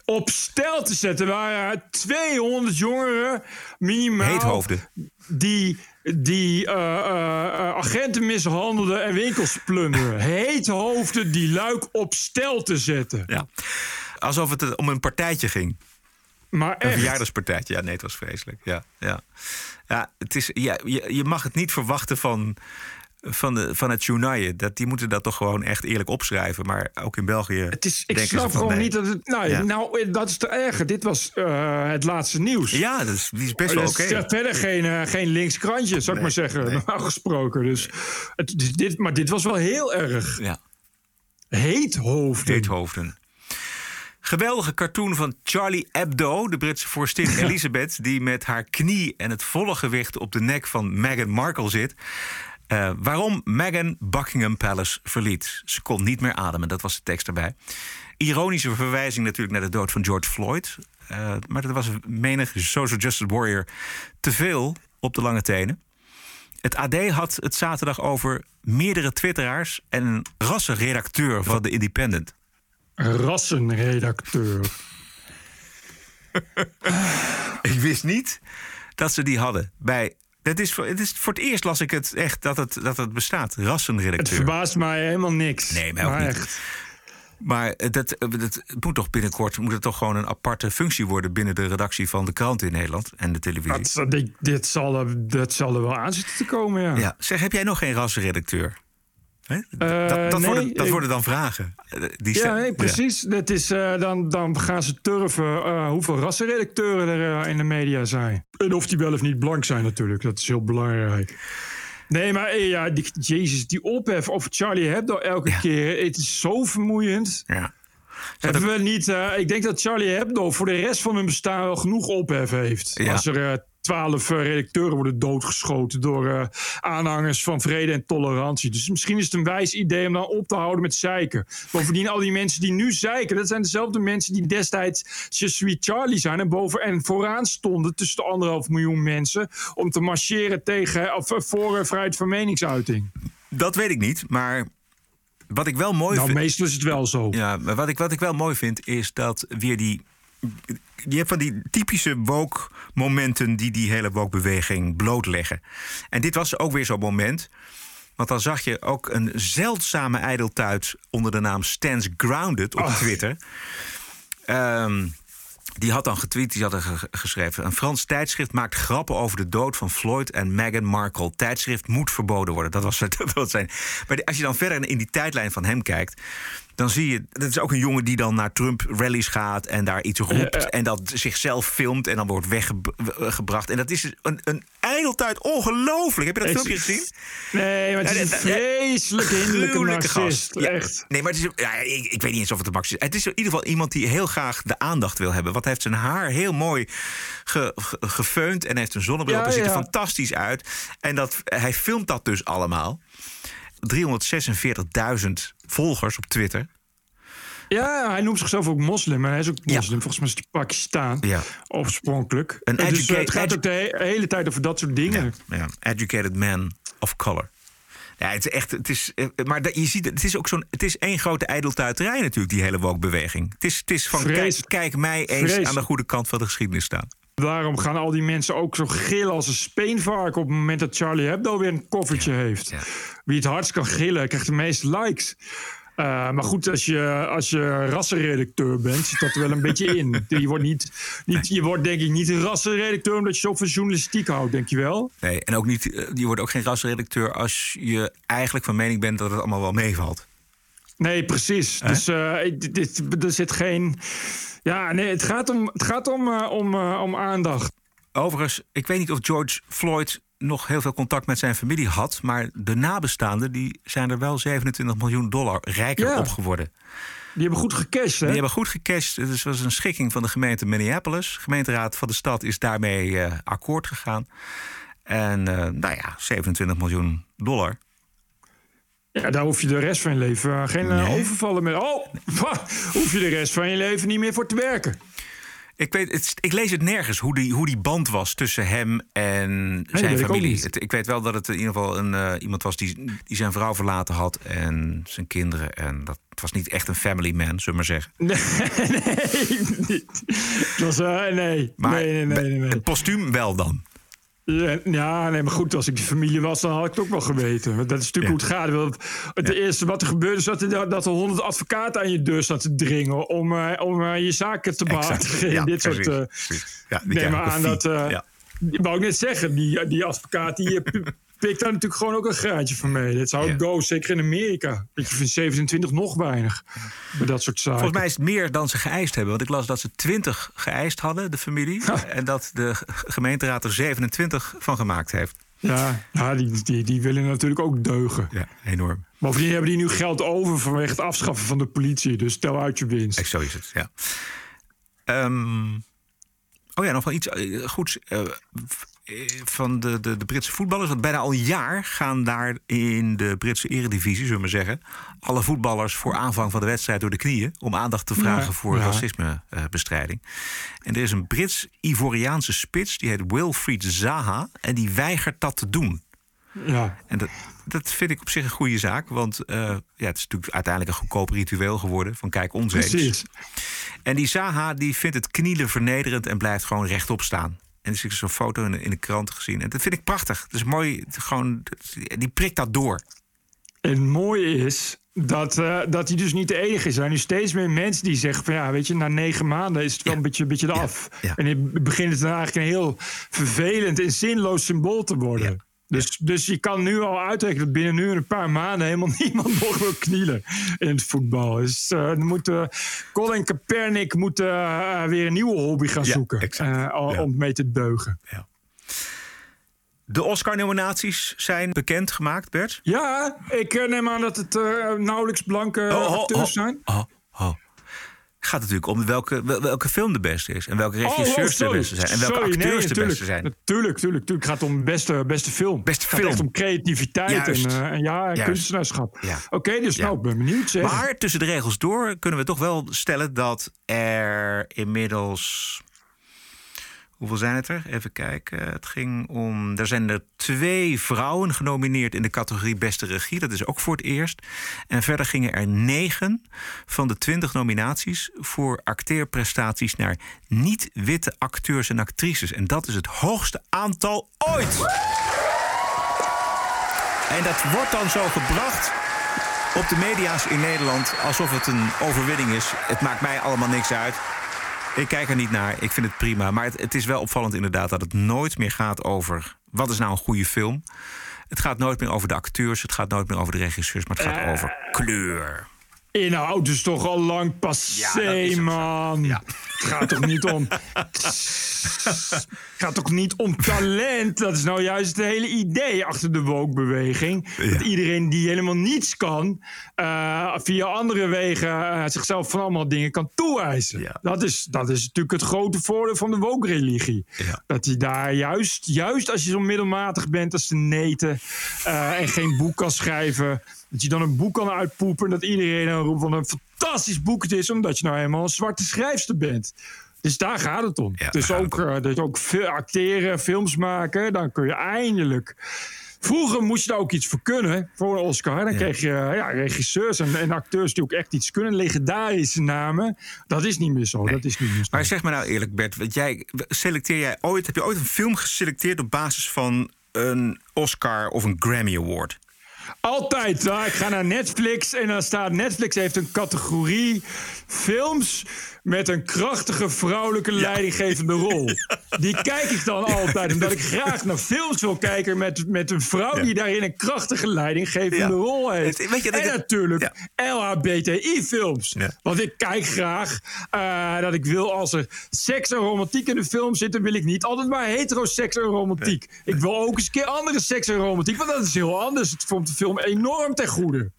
Op stelten zetten waren 200 jongeren minimaal. Heethoofden. Die die uh, uh, agenten mishandelden en winkels plunderen. Hete hoofden die luik op stel te zetten. Ja. Alsof het om een partijtje ging. Maar echt. Een verjaardagspartijtje. Ja, nee, het was vreselijk. Ja, ja. ja, het is, ja je, je mag het niet verwachten van van, de, van het journaal. Dat, die moeten dat toch gewoon echt eerlijk opschrijven. Maar ook in België. Het is, ik snap gewoon nee. niet dat het. Nou, ja. nou, dat is te erger. Dit was uh, het laatste nieuws. Ja, dat is, die is best wel oké. Okay. verder geen, uh, geen links krantje, zou ik maar zeggen. Nee. Normaal gesproken. Dus, het, dit, maar dit was wel heel erg. Ja. Heethoofden. Heethoofden. Geweldige cartoon van Charlie Hebdo, de Britse vorstin Elizabeth, die met haar knie en het volle gewicht op de nek van Meghan Markle zit. Uh, waarom Meghan Buckingham Palace verliet. Ze kon niet meer ademen, dat was de tekst erbij. Ironische verwijzing natuurlijk naar de dood van George Floyd. Uh, maar er was menig social justice warrior te veel op de lange tenen. Het AD had het zaterdag over meerdere twitteraars... en een rassenredacteur van The Independent. Rassenredacteur. ik wist niet dat ze die hadden. Bij, dat is, voor, het is, voor het eerst las ik het echt dat het, dat het bestaat. Rassenredacteur. Het verbaast mij helemaal niks. Nee, mij ook niet. Echt. Maar dat, dat moet toch binnenkort moet het toch gewoon een aparte functie worden binnen de redactie van de krant in Nederland en de televisie. Dat, dit, dit, zal, er, dat zal er wel aan zitten te komen, ja. ja. Zeg, heb jij nog geen rassenredacteur? Dat, dat, nee, worden, dat worden dan vragen. Eh, die ja, nee, precies. Ja. Dat is, uh, dan, dan gaan ze turven uh, hoeveel rassenredacteuren er in de media zijn. En of die wel of niet blank zijn natuurlijk. Dat is heel belangrijk. Nee, maar ja, die, Jezus, die ophef over Charlie Hebdo elke ja. keer. Het is zo vermoeiend. Ja. Hebben we niet, uh, ik denk dat Charlie Hebdo voor de rest van hun bestaan wel genoeg ophef heeft. Ja. Als er twaalf uh, redacteuren worden doodgeschoten door aanhangers van vrede en tolerantie. Dus misschien is het een wijs idee om dan op te houden met zeiken. Bovendien, al die mensen die nu zeiken, dat zijn dezelfde mensen die destijds Je suis Charlie zijn en boven en vooraan stonden tussen de anderhalf miljoen mensen om te marcheren tegen of voor vrijheid van meningsuiting. Dat weet ik niet, maar wat ik wel mooi nou, vind. meestal is het wel zo. Ja, maar wat ik, wat ik wel mooi vind, is dat weer die. Je hebt van die typische woke-momenten die die hele woke-beweging blootleggen. En dit was ook weer zo'n moment. Want dan zag je ook een zeldzame ijdeltuit onder de naam Stans Grounded op Twitter. Um, die had dan getweet, die had er geschreven... een Frans tijdschrift maakt grappen over de dood van Floyd en Meghan Markle. Tijdschrift moet verboden worden. Dat was, dat was zijn. Maar als je dan verder in die tijdlijn van hem kijkt dan zie je, dat is ook een jongen die dan naar Trump-rallies gaat en daar iets roept en dat zichzelf filmt en dan wordt weggebracht. En dat is een, een ijdeltuit ongelooflijk. Heb je dat filmpje gezien? Nee, maar het is een vreselijk hinderlijke gast. Echt. Nee, maar het is, ja, ik, ik, weet niet eens of het de max is. Het is in ieder geval iemand die heel graag de aandacht wil hebben. Want hij heeft zijn haar heel mooi ge, gefeund en heeft een zonnebril op. Hij ziet er fantastisch uit. En dat, hij filmt dat dus allemaal. 346.000 volgers op Twitter. Ja, hij noemt zichzelf ook moslim. Maar hij is ook moslim. Volgens mij is hij Pakistan. Ja. Oorspronkelijk. Een dus het gaat ook de hele tijd over dat soort dingen. Ja, ja. Educated man of color. Ja, het is echt. Het is, eh, maar je ziet, het is ook zo'n. Het is één grote ijdeltuiterij natuurlijk, die hele woke-beweging. Het is, het is van. Kijk, kijk, mij eens aan de goede kant van de geschiedenis staan. Daarom gaan al die mensen ook zo gillen als een speenvarken op het moment dat Charlie Hebdo weer een koffertje heeft. Wie het hardst kan gillen, krijgt de meeste likes. Uh, maar goed, als je, als je rassenredacteur bent, zit dat er wel een beetje in. Je wordt, niet, niet, je wordt denk ik niet een rassenredacteur omdat je zo van journalistiek houdt, denk je wel? Nee, en ook niet, eh, je wordt ook geen rassenredacteur als je eigenlijk van mening bent dat het allemaal wel meevalt. Nee, precies. Dus uh, dit, er zit geen ja, nee, het gaat om, het gaat om, uh, om, uh, om aandacht. Overigens, ik weet niet of George Floyd nog heel veel contact met zijn familie had. Maar de nabestaanden die zijn er wel 27 miljoen dollar rijker ja. op geworden. Die hebben goed gecashed, hè? Die hebben goed gecashed. Het was een schikking van de gemeente Minneapolis. De gemeenteraad van de stad is daarmee uh, akkoord gegaan. En nou ja, 27 miljoen dollar. Ja, daar hoef je de rest van je leven geen uh, overvallen meer. Oh, hoef je de rest van je leven niet meer voor te werken. Ik, weet, het, ik lees het nergens hoe die, hoe die band was tussen hem en zijn familie. Ik, het, ik, weet wel dat het in ieder geval een, uh, iemand was die, die zijn vrouw verlaten had en zijn kinderen. En dat het was niet echt een family man, zullen we maar zeggen. Nee, nee. Het was, nee. Maar nee, nee, nee, nee. Het postuum wel dan. Ja, nee, maar goed, als ik de familie was, dan had ik het ook wel geweten. Dat is natuurlijk hoe het gaat. Het ja. eerste wat er gebeurde is dat er, dat er honderd advocaten aan je deur staan te dringen om, uh, om uh, je zaken te behartigen. Dit soort. Uh, ja, neem maar aan dat. Wou ik net zeggen, die, die advocaat die pikt daar natuurlijk gewoon ook een graadje van mee. Dat zou ik go, zeker in Amerika. Ik vind 27 nog weinig. Bij dat soort zaken. Volgens mij is het meer dan ze geëist hebben. Want ik las dat ze 20 geëist hadden, de familie. En dat de gemeenteraad er 27 van gemaakt heeft. Ja, ja die, die, die willen natuurlijk ook deugen. Ja, enorm. Bovendien hebben die nu geld over vanwege het afschaffen van de politie. Dus stel uit je winst. Echt, zo is het, ja. Um, oh ja, nog wel iets uh, goeds. Uh, eh, van de, de, de Britse voetballers. Want bijna al een jaar gaan daar in de Britse eredivisie, zullen we maar zeggen... alle voetballers voor aanvang van de wedstrijd door de knieën... om aandacht te vragen Ja, voor ja. racismebestrijding. en er is een Brits-Ivoriaanse spits, die heet Wilfried Zaha... en die weigert dat te doen. Ja. En dat, dat vind ik op zich een goede zaak. Want eh, ja, het is natuurlijk uiteindelijk een goedkoop ritueel geworden. Van kijk, ons eens. Precies. En die Zaha die vindt het knielen vernederend en blijft gewoon rechtop staan. En dus ik heb zo'n foto in de, in de krant gezien. En dat vind ik prachtig. Het is mooi. gewoon, die prikt dat door. En het mooie is dat, eh, dat hij dus niet de enige is. Er zijn nu steeds meer mensen die zeggen van ja, weet je, na negen maanden is het wel een beetje, een beetje eraf. En dan begint het dan eigenlijk een heel vervelend en zinloos symbool te worden. Dus, dus je kan nu al uitrekenen dat binnen nu een paar maanden helemaal niemand nog wil knielen in het voetbal. Dus eh, dan moet eh, Colin Kaepernick moet, eh, weer een nieuwe hobby gaan Ja, zoeken eh, Ja. om mee te beugen. De Oscar-nominaties zijn bekendgemaakt, Bert. Ja, ik eh, neem aan dat het eh, nauwelijks blanke Oh, oh, acteurs oh, zijn. Oh, oh. Het gaat natuurlijk om welke, wel- welke film de beste is. En welke regisseurs de sorry. beste zijn. En welke Sorry, acteurs nee, de beste zijn. Natuurlijk, natuurlijk, natuurlijk. Het gaat om beste, beste film. Beste het gaat film. echt om creativiteit Juist. en, eh, en ja, Juist. kunstenaarschap. Ja. Oké, dus Ja. nou, ik ben benieuwd. Zeg. Maar tussen de regels door kunnen we toch wel stellen dat er inmiddels. Hoeveel zijn het er? Even kijken. Het ging om. Er zijn er twee vrouwen genomineerd in de categorie Beste Regie. Dat is ook voor het eerst. En verder gingen er negen van de twintig nominaties voor acteerprestaties naar niet-witte acteurs en actrices. En dat is het hoogste aantal ooit. En dat wordt dan zo gebracht op de media's in Nederland alsof het een overwinning is. Het maakt mij allemaal niks uit. Ik kijk er niet naar. Ik vind het prima. Maar het, het is wel opvallend inderdaad dat het nooit meer gaat over... wat is nou een goede film? Het gaat nooit meer over de acteurs. Het gaat nooit meer over de regisseurs. Maar het gaat Eh. over kleur. Inhoud is toch al lang passé, man. Het gaat toch niet om... Het gaat toch niet om talent? Dat is nou juist het hele idee achter de woke-beweging. Dat iedereen die helemaal niets kan... eh, via andere wegen eh, zichzelf van allemaal dingen kan toewijzen. Dat, is, dat is natuurlijk het grote voordeel van de woke-religie. Dat hij daar juist, juist als je zo middelmatig bent als de neten... eh, en geen boek kan schrijven... dat je dan een boek kan uitpoepen... en dat iedereen dan roept van een fantastisch boek het is... omdat je nou helemaal een zwarte schrijfster bent. Dus daar gaat het om. dus ook, eh, dus ook veel acteren, films maken, dan kun je eindelijk. Vroeger moest je daar ook iets voor kunnen, voor een Oscar. Dan kreeg je eh, ja, regisseurs en, en acteurs die ook echt iets kunnen. Legendarische namen. Dat is niet meer zo. Dat is niet meer zo. Maar zeg me nou eerlijk, Bert. Want jij, selecteer jij ooit, heb je ooit een film geselecteerd... op basis van een Oscar of een Grammy Award? Altijd. Nou, ik ga naar Netflix en dan staat Netflix heeft een categorie films met een krachtige vrouwelijke leidinggevende rol. Die kijk ik dan altijd, omdat ik graag naar films wil kijken met, met een vrouw die daarin een krachtige leidinggevende rol heeft. Weet je, en natuurlijk LHBTI-films. Want ik kijk graag eh, dat ik wil als er seks en romantiek in de film zit, dan wil ik niet altijd maar heteroseks en romantiek. Ik wil ook eens een keer andere seks en romantiek, want dat is heel anders. Het vormt de film enorm ten goede.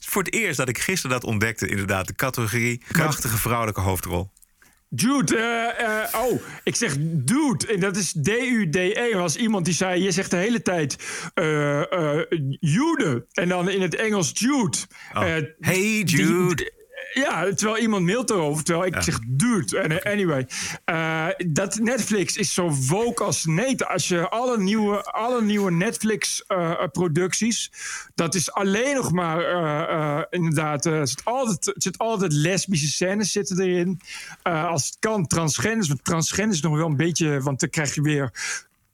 Voor het eerst dat ik gisteren dat ontdekte, inderdaad. De categorie krachtige vrouwelijke hoofdrol. Dude, eh, eh, oh, ik zeg dude. En dat is D-U-D-E. Er was iemand die zei, je zegt de hele tijd eh Jude. En dan in het Engels Jude. Oh. Hey, die- Jude. Ja, terwijl iemand mailt erover. Terwijl ik zeg. En, eh, anyway, eh, dat Netflix is zo woke als nee. Als je alle nieuwe, alle nieuwe Netflix-producties... dat is alleen nog maar eh, eh, inderdaad... eh, er zit altijd, zit altijd lesbische scènes zitten erin. Eh, als het kan, transgenders. Want transgenders is nog wel een beetje... want dan krijg je weer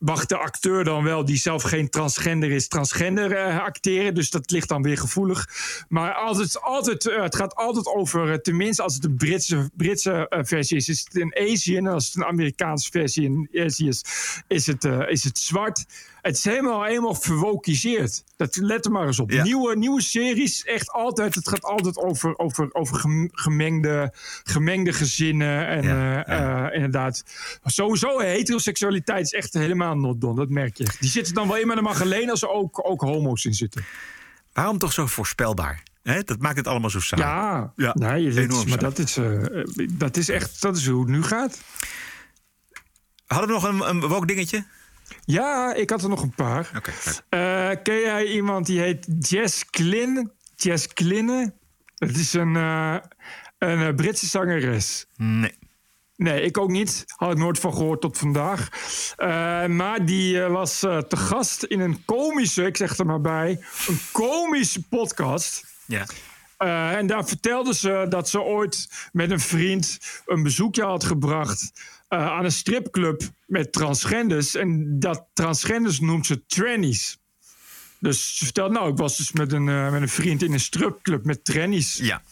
mag de acteur dan wel, die zelf geen transgender is, transgender eh, acteren. Dus dat ligt dan weer gevoelig. Maar altijd, altijd, eh, het gaat altijd over, eh, tenminste als het een Britse, Britse versie is, is het een Asian. En als het een Amerikaanse versie een Asian is, is het, is het zwart. Het is helemaal, helemaal verwokiseerd. Dat, let er maar eens op. Nieuwe, nieuwe series, echt altijd. Het gaat altijd over, over, over gem- gemengde, gemengde gezinnen. En Ja, eh, eh, inderdaad, sowieso heteroseksualiteit is echt helemaal not done. Dat merk je. Die zitten dan wel in, maar mag alleen als er ook, ook homo's in zitten. Waarom toch zo voorspelbaar? Dat maakt het allemaal zo saai. Ja, Ja, nee, dat is, maar saai. dat is, dat is echt dat is hoe het nu gaat. Hadden we nog een, een dingetje? Ja, ik had er nog een paar. Oké. Eh, ken jij iemand die heet Jess Glynn? Jess Glynne? Het is een, eh, een eh, Britse zangeres. Nee. Nee, ik ook niet. Had ik nooit van gehoord tot vandaag. Maar die was te gast in een komische, ik zeg er maar bij, een komische podcast. Ja. En daar vertelde ze dat ze ooit met een vriend een bezoekje had gebracht eh, aan een stripclub met transgenders. En dat transgenders noemt ze trannies. Dus ze vertelde, nou, ik was dus met een, eh, met een vriend in een stripclub met trannies. Ja.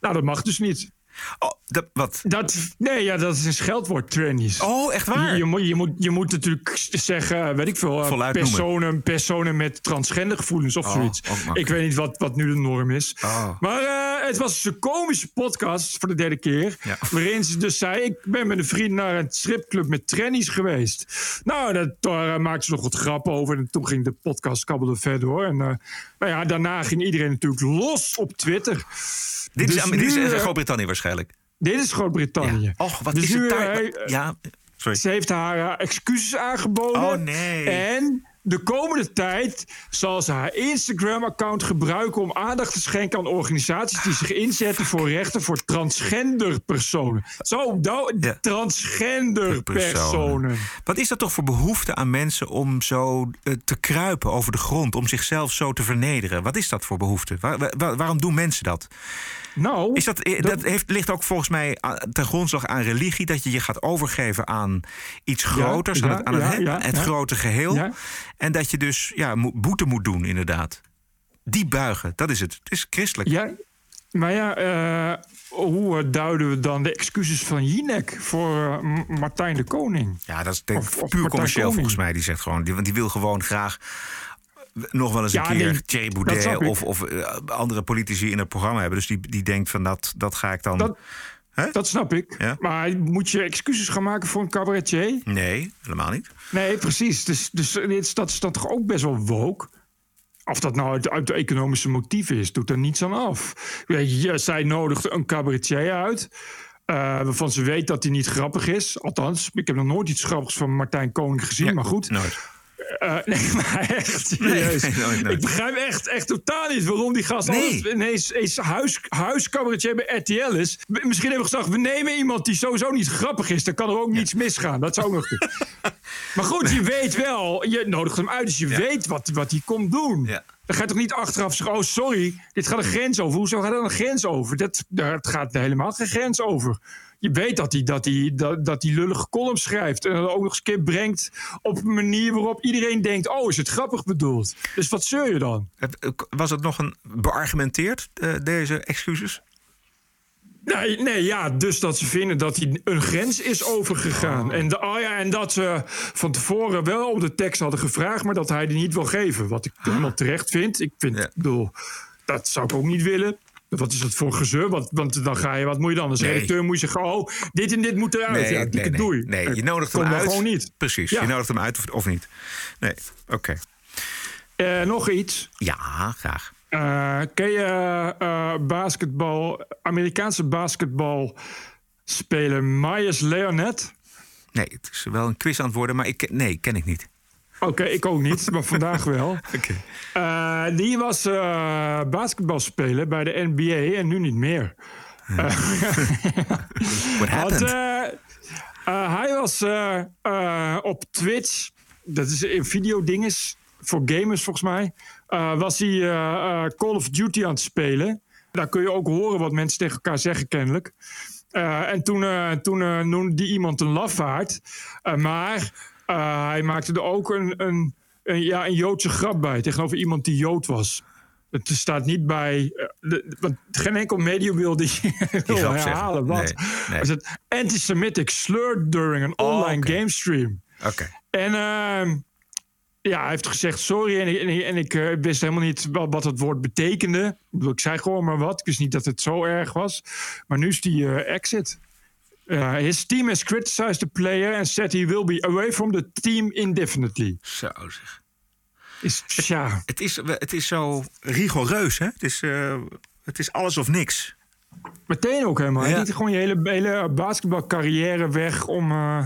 Nou, dat mag dus niet. Oh, dat, wat? Dat, nee, ja, dat is een scheldwoord, trannies. Oh, echt waar? Je, je, moet, je, moet, je moet natuurlijk zeggen, weet ik veel, eh, personen, personen met transgender gevoelens of Oh, zoiets. Ik weet niet wat, wat nu de norm is. Oh. Maar eh, het was dus een komische podcast voor de derde keer. Ja. Waarin ze dus zei: Ik ben met een vriend naar een stripclub met trannies geweest. Nou, dat, daar eh, maakte ze nog wat grappen over. En toen ging de podcast kabbelde verder hoor. En nou ja, daarna ging iedereen natuurlijk los op Twitter. Dit is, Dus is nu, eh, Groot-Brittannië waarschijnlijk. Dit is Groot-Brittannië. Ja. Och, wat Dus is het daar? ja, sorry. Ze heeft haar excuses aangeboden. Oh, nee. En de komende tijd zal ze haar Instagram-account gebruiken om aandacht te schenken aan organisaties die zich inzetten voor rechten voor transgender personen. Zo, nou, Ja. transgender personen. Wat is dat toch voor behoefte aan mensen om zo eh, te kruipen over de grond, om zichzelf zo te vernederen? Wat is dat voor behoefte? Waar- waar- waarom doen mensen dat? Nou, Is dat, eh, dat heeft, ligt ook volgens mij ten grondslag aan religie, dat je je gaat overgeven aan iets groters, aan, ja, het, aan het, grote geheel. En dat je dus ja, boete moet doen, inderdaad. Die buigen, dat is het. Het is christelijk. Ja, maar ja, eh, hoe eh, duiden we dan de excuses van Jinek voor eh, Martijn de Koning? Ja, dat is denk Of- puur commercieel Koning. volgens mij. Die zegt gewoon, die, want die wil gewoon graag nog wel eens Ja, een keer nee, Thierry Boudet of, of andere politici in het programma hebben. Dus die, die denkt van dat, dat ga ik dan. Dat, Dat snap ik. Ja. Maar moet je excuses gaan maken voor een cabaretier? Nee, helemaal niet. Nee, precies. Dus, dus dat is dan toch ook best wel woke? Of dat nou uit, uit de economische motieven is, doet er niets aan af. Je, zij nodigt een cabaretier uit. eh, waarvan ze weet dat hij niet grappig is. Althans, ik heb nog nooit iets grappigs van Martijn Koning gezien. maar goed. Nooit. Eh, nee, maar echt serieus. Nee, nooit, nooit. Ik begrijp echt, echt totaal niet waarom die gast Nee. altijd ineens, ineens huis, huiscabaretier bij RTL is. Misschien hebben we gezegd, we nemen iemand die sowieso niet grappig is. Dan kan er ook niets misgaan. Dat zou ook nog kunnen. Maar goed, je weet wel, je nodigt hem uit, dus je weet wat, wat hij komt doen. Ja. Dan ga je toch niet achteraf zeggen, oh sorry, dit gaat een grens over. Hoezo gaat er een grens over? Dat, daar gaat helemaal geen grens over. Je weet dat hij, dat hij, dat, dat hij lullige columns schrijft. En ook nog eens keer brengt op een manier waarop iedereen denkt... oh, is het grappig bedoeld? Dus wat zeur je dan? Was het nog een beargumenteerd, eh, deze excuses? Nee, nee, ja, dus dat ze vinden dat hij een grens is overgegaan. En, de, oh ja, en dat ze van tevoren wel om de tekst hadden gevraagd... maar dat hij die niet wil geven. Wat ik helemaal terecht vind. Ik vind, Ja. ik bedoel, dat zou ik ook niet willen. Wat is dat voor gezeur? Want, want dan ga je, wat moet je dan? Als Nee. redacteur moet je zeggen, oh, dit en dit moet eruit. ja, nee, doei. nee, je nodigt hem uit. gewoon niet. Precies, Ja. je nodigt hem uit of, of niet. Nee, oké. Eh, nog iets. Ja, graag. Eh, ken je eh, basketbal, Amerikaanse basketbalspeler Myers Leonard? Nee, het is wel een quiz aan het worden, maar ik, nee, ken ik niet. Oké, ik ook niet, maar vandaag wel. Eh, die was eh basketbalspeler bij de NBA en nu niet meer. What Want, happened? eh, eh, hij was eh, eh, op Twitch, dat is een videodinges voor gamers volgens mij, eh, was hij eh, eh, Call of Duty aan het spelen. Daar kun je ook horen wat mensen tegen elkaar zeggen kennelijk. Eh, en toen, eh, toen eh, noemde die iemand een lafaard. Eh, maar eh, hij maakte er ook een, een, een, ja, een Joodse grap bij tegenover iemand die Jood was. Het staat niet bij. eh, de, want geen enkel medium wil die, wil herhalen. Wat? Nee, nee. Is het antisemitic slur during an Oh, online game stream? Oké. En ehm, ja, hij heeft gezegd sorry. En, ik- en, ik- en ik eh, wist helemaal niet wat, het woord betekende. Ik, bedoel, ik zei gewoon maar wat. Ik wist niet dat het zo erg was. Maar nu is die eh, exit. Uh, his team has criticized the player and said he will be away from the team indefinitely. Zo zeg. Is, ja, Het is, het is zo rigoureus, hè? Het is, eh, het is alles of niks. meteen ook helemaal. Ja. Je liet gewoon je hele, hele basketbalcarrière weg om... eh,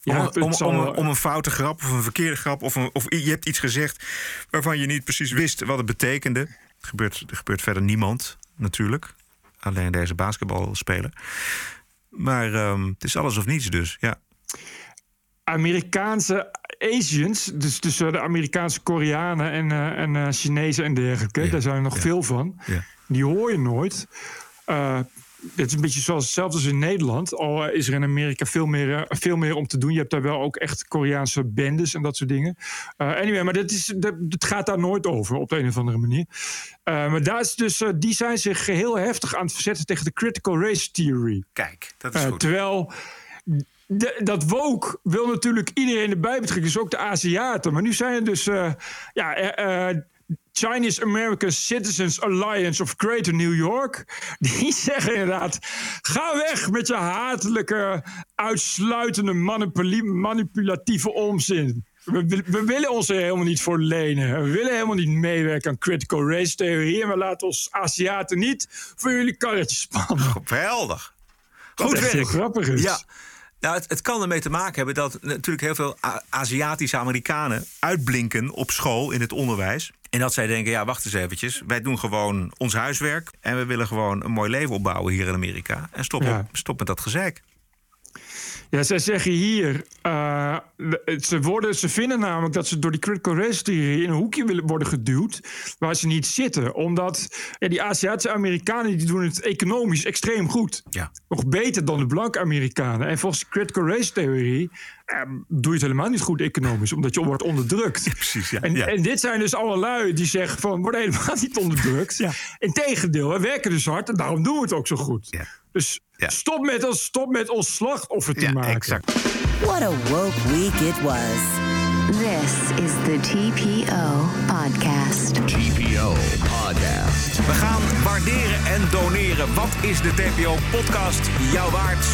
Ja, om, om, zal- om, om een foute grap of een verkeerde grap... Of, een, of je hebt iets gezegd waarvan je niet precies wist wat het betekende. Er gebeurt, er gebeurt verder niemand, natuurlijk. Alleen deze basketbalspeler. Maar ehm, het is alles of niets dus, ja. Amerikaanse Asians, dus tussen de Amerikaanse Koreanen en, eh, en eh, Chinezen en dergelijke, daar zijn er nog veel van. Ja. Die hoor je nooit. Eh, het is een beetje zoals hetzelfde als in Nederland. Al eh, is er in Amerika veel meer, eh, veel meer om te doen. Je hebt daar wel ook echt Koreaanse bendes en dat soort dingen. Eh, anyway, maar dat is, dat, dat gaat daar nooit over op de een of andere manier. Maar daar is dus, die zijn zich heel heftig aan het verzetten tegen de critical race theory. Kijk, dat is goed. terwijl de- dat woke wil natuurlijk iedereen erbij betrekken, dus ook de Aziaten. Maar nu zijn er dus ja, Chinese American Citizens Alliance of Greater New York. Die zeggen inderdaad: ga weg met je hatelijke, uitsluitende, manipulatieve onzin. We, we- we willen ons er helemaal niet voor lenen. We willen helemaal niet meewerken aan critical race theorie. En we laten ons Aziaten niet voor jullie karretjes spannen. Geweldig. Goed werk. grappig is. Ja. Nou, het, het kan ermee te maken hebben dat natuurlijk heel veel Aziatische Amerikanen uitblinken op school in het onderwijs. En dat zij denken, ja, wacht eens eventjes. Wij doen gewoon ons huiswerk. En we willen gewoon een mooi leven opbouwen hier in Amerika. En stop, Ja. op- stop met dat gezeik. Ja, zij zeggen hier, eh, ze, worden, ze vinden namelijk dat ze door die critical race theorie in een hoekje willen worden geduwd waar ze niet zitten. Omdat ja, die Aziatische Amerikanen die doen het economisch extreem goed. Ja. Nog beter dan de blanke Amerikanen. En volgens de critical race theorie eh, doe je het helemaal niet goed economisch, omdat je wordt onderdrukt. Precies, ja. En, ja. en dit zijn dus alle lui die zeggen van, we worden helemaal niet onderdrukt. Integendeel, we werken dus hard en daarom doen we het ook zo goed. Ja. Dus Ja. stop, met ons, stop met ons slachtoffer te ja, maken. exact. What a woke week it was. This is the TPO Podcast. TPO Podcast. We gaan waarderen en doneren. Wat is de TPO-podcast jou waard?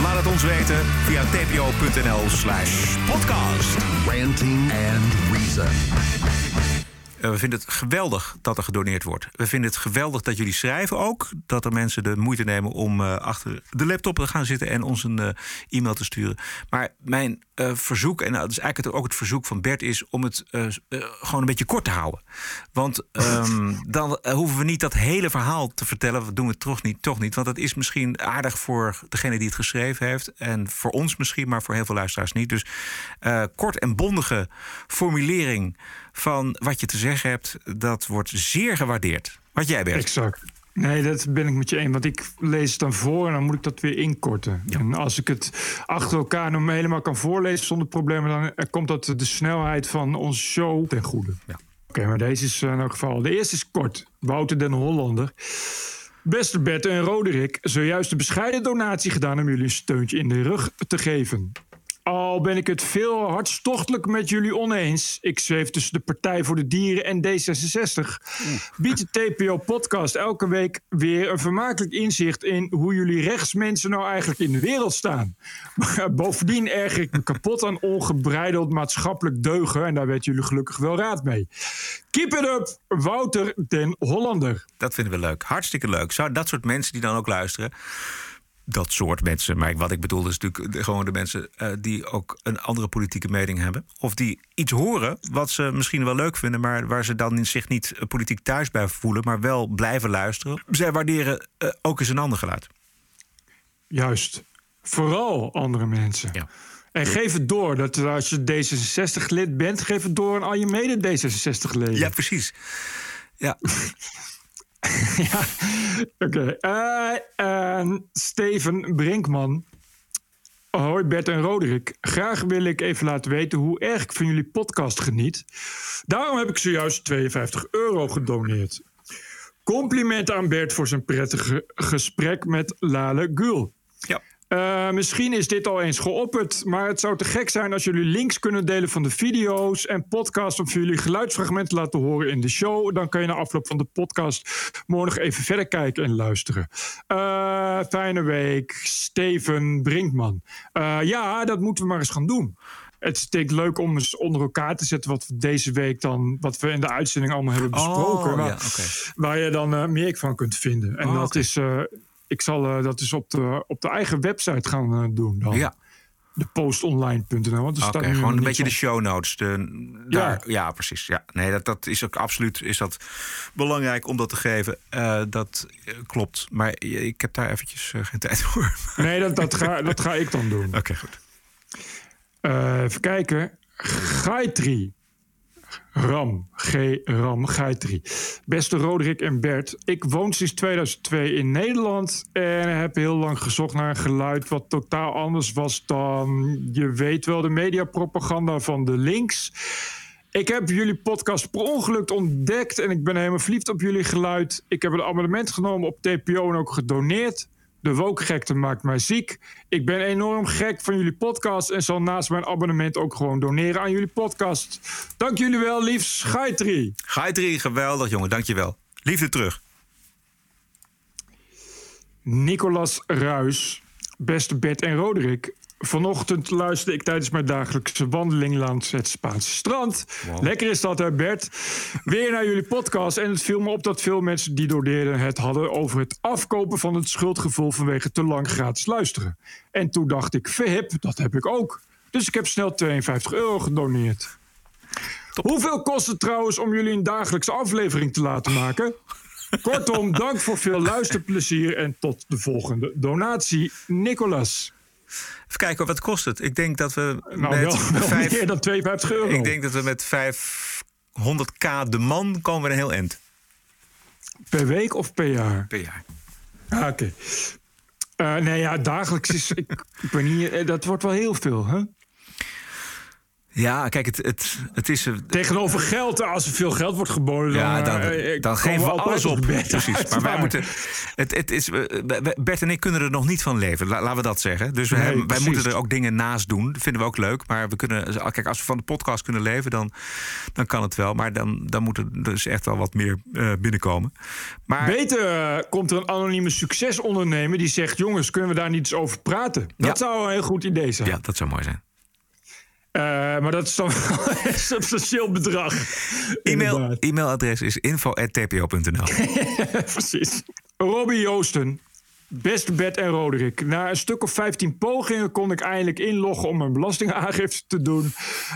Laat het ons weten via tpo.nl slash podcast. Ranting and Reason. Eh, We vinden het geweldig dat er gedoneerd wordt. We vinden het geweldig dat jullie schrijven ook. Dat er mensen de moeite nemen om eh, achter de laptop te gaan zitten en ons een eh, e-mail te sturen. Maar mijn verzoek, en nou, dat is eigenlijk het- ook het verzoek van Bert, is om het gewoon een beetje kort te houden. Want ehm, dan hoeven we niet dat hele verhaal te vertellen. Dat doen we toch niet, toch niet. Want dat is misschien aardig voor degene die het geschreven heeft. En voor ons misschien, maar voor heel veel luisteraars niet. Dus kort en bondige formulering van wat je te zeggen hebt, dat wordt zeer gewaardeerd. Wat jij bent. Exact. Nee, dat ben ik met je eens. Want ik lees het dan voor en dan moet ik dat weer inkorten. En als ik het achter elkaar nog helemaal kan voorlezen zonder problemen... dan eh, komt dat de snelheid van onze show ten goede. Ja. Oké, maar deze is eh, in elk geval... De eerste is kort. Wouter den Hollander. Beste Bert en Roderick, zojuist een bescheiden donatie gedaan... om jullie een steuntje in de rug te geven. Al ben ik het veel hartstochtelijk met jullie oneens. Ik zweef tussen de Partij voor de Dieren en D66. Biedt de TPO-podcast elke week weer een vermakelijk inzicht in hoe jullie rechtsmensen nou eigenlijk in de wereld staan. Maar bovendien erger ik me kapot aan ongebreideld maatschappelijk deugen. En daar weten jullie gelukkig wel raad mee. Keep it up, Wouter den Hollander. Dat vinden we leuk. Hartstikke leuk. Zou dat soort mensen die dan ook luisteren. Dat soort mensen. Maar wat ik bedoel is natuurlijk gewoon de mensen eh, die ook een andere politieke mening hebben. Of die iets horen wat ze misschien wel leuk vinden, maar waar ze dan zich niet eh, politiek thuis bij voelen, maar wel blijven luisteren. Zij waarderen eh, ook eens een ander geluid. Juist. Vooral andere mensen. Ja. En geef het door. Dat als je D66-lid bent, geef het door aan al je mede-D66-leden. Ja, precies. Ja, ja. Oké. Eh, en Steven Brinkman. Hoi Bert en Roderick. Graag wil ik even laten weten hoe erg ik van jullie podcast geniet. Daarom heb ik zojuist 52 euro gedoneerd. Compliment aan Bert voor zijn prettige gesprek met Lale Gul. ja. Eh, misschien is dit al eens geopperd, maar het zou te gek zijn als jullie links kunnen delen van de video's en podcast om jullie geluidsfragmenten te laten horen in de show. Dan kan je na afloop van de podcast morgen even verder kijken en luisteren. Eh, fijne week, Steven Brinkman. Eh, ja, dat moeten we maar eens gaan doen. Het is denk ik leuk om eens onder elkaar te zetten wat we deze week dan, wat we in de uitzending allemaal hebben besproken. Oh, waar, ja, oké. waar je dan meer van kunt vinden. En Oh, dat is. Ik zal eh, dat is op de, op de eigen website gaan eh, doen dan. ja. de postonline.nl. want Oké, nu gewoon een beetje de show notes. De, daar, ja. precies. Ja. Nee, dat, dat is ook absoluut is dat belangrijk om dat te geven. Eh, dat klopt. Maar ik heb daar eventjes geen tijd voor. Nee, dat, dat, ga, dat ga ik dan doen. Oké, goed. Eh, even kijken. Gaitri. Ram. G-Ram Gaitri. Beste Roderick en Bert. Ik woon sinds 2002 in Nederland. En heb heel lang gezocht naar een geluid wat totaal anders was dan... je weet wel, de mediapropaganda van de links. Ik heb jullie podcast per ongeluk ontdekt en ik ben helemaal verliefd op jullie geluid. Ik heb een abonnement genomen op TPO en ook gedoneerd. De wokgekte maakt mij ziek. Ik ben enorm gek van jullie podcast en zal naast mijn abonnement ook gewoon doneren aan jullie podcast. Dank jullie wel, liefs Gaitri. Gaitri, geweldig jongen, dankjewel. Liefde terug. Nicolas Ruis, beste Bert en Roderick. Vanochtend luisterde ik tijdens mijn dagelijkse wandeling langs het Spaanse strand. Lekker is dat, hè, Bert? Weer naar jullie podcast. En het viel me op dat veel mensen die doneerden het hadden over het afkopen van het schuldgevoel vanwege te lang gratis luisteren. En toen dacht ik, verhip, dat heb ik ook. Dus ik heb snel 52 euro gedoneerd. Hoeveel kost het trouwens om jullie een dagelijkse aflevering te laten maken? Kortom, dank voor veel luisterplezier en tot de volgende donatie. Nicolas. Even kijken, wat kost het? Ik denk dat we Nou, met wel, wel vijf- meer dan 52 euro. Ik denk dat we met 500k de man komen we een heel eind. Per week of per jaar? Per jaar. Ah, Oké. Eh, nee, ja, dagelijks is... ik, ik weet niet, eh, dat wordt wel heel veel, hè? Ja, kijk, het, het, het is... eh, Tegenover geld, als er veel geld wordt geboden... Ja, dan, dan, eh, dan geven we alles op. Precies. uit, Maar wij moeten. Het, het is, eh, wij- Bert en ik kunnen er nog niet van leven. La- laten we dat zeggen. Dus we Nee, hebben- wij precies. moeten er ook dingen naast doen. Dat vinden we ook leuk. Maar we kunnen. Kijk, als we van de podcast kunnen leven, dan, dan kan het wel. Maar dan, dan moet er dus echt wel wat meer eh, binnenkomen. Maar Beter eh, komt er een anonieme succesondernemer die zegt... jongens, kunnen we daar niet eens over praten? Dat Ja. zou een heel goed idee zijn. ja, dat zou mooi zijn. Eh, maar dat is dan wel een substantieel bedrag. E-mail, e-mailadres is info.tpo.nl. Precies. Robbie Joosten. Beste Bert en Roderick. Na een stuk of 15 pogingen kon ik eindelijk inloggen om mijn belastingaangifte te doen.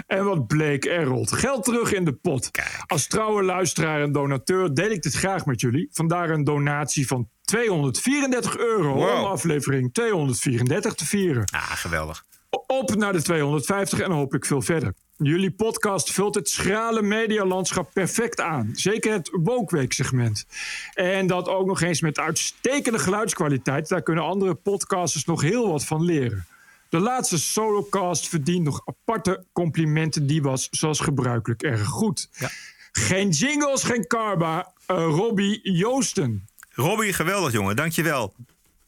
En wat bleek, er rolt geld terug in de pot. Als trouwe luisteraar en donateur deel ik dit graag met jullie. Vandaar een donatie van 234 euro Wow. om aflevering 234 te vieren. Ah, geweldig. Op naar de 250 en dan hoop ik veel verder. Jullie podcast vult het schrale medialandschap perfect aan. Zeker het Wookweek-segment. En dat ook nog eens met uitstekende geluidskwaliteit. Daar kunnen andere podcasters nog heel wat van leren. De laatste solocast verdient nog aparte complimenten. Die was zoals gebruikelijk erg goed. Geen jingles, geen karma. Eh, Robbie Joosten. Robbie, geweldig jongen. Dankjewel.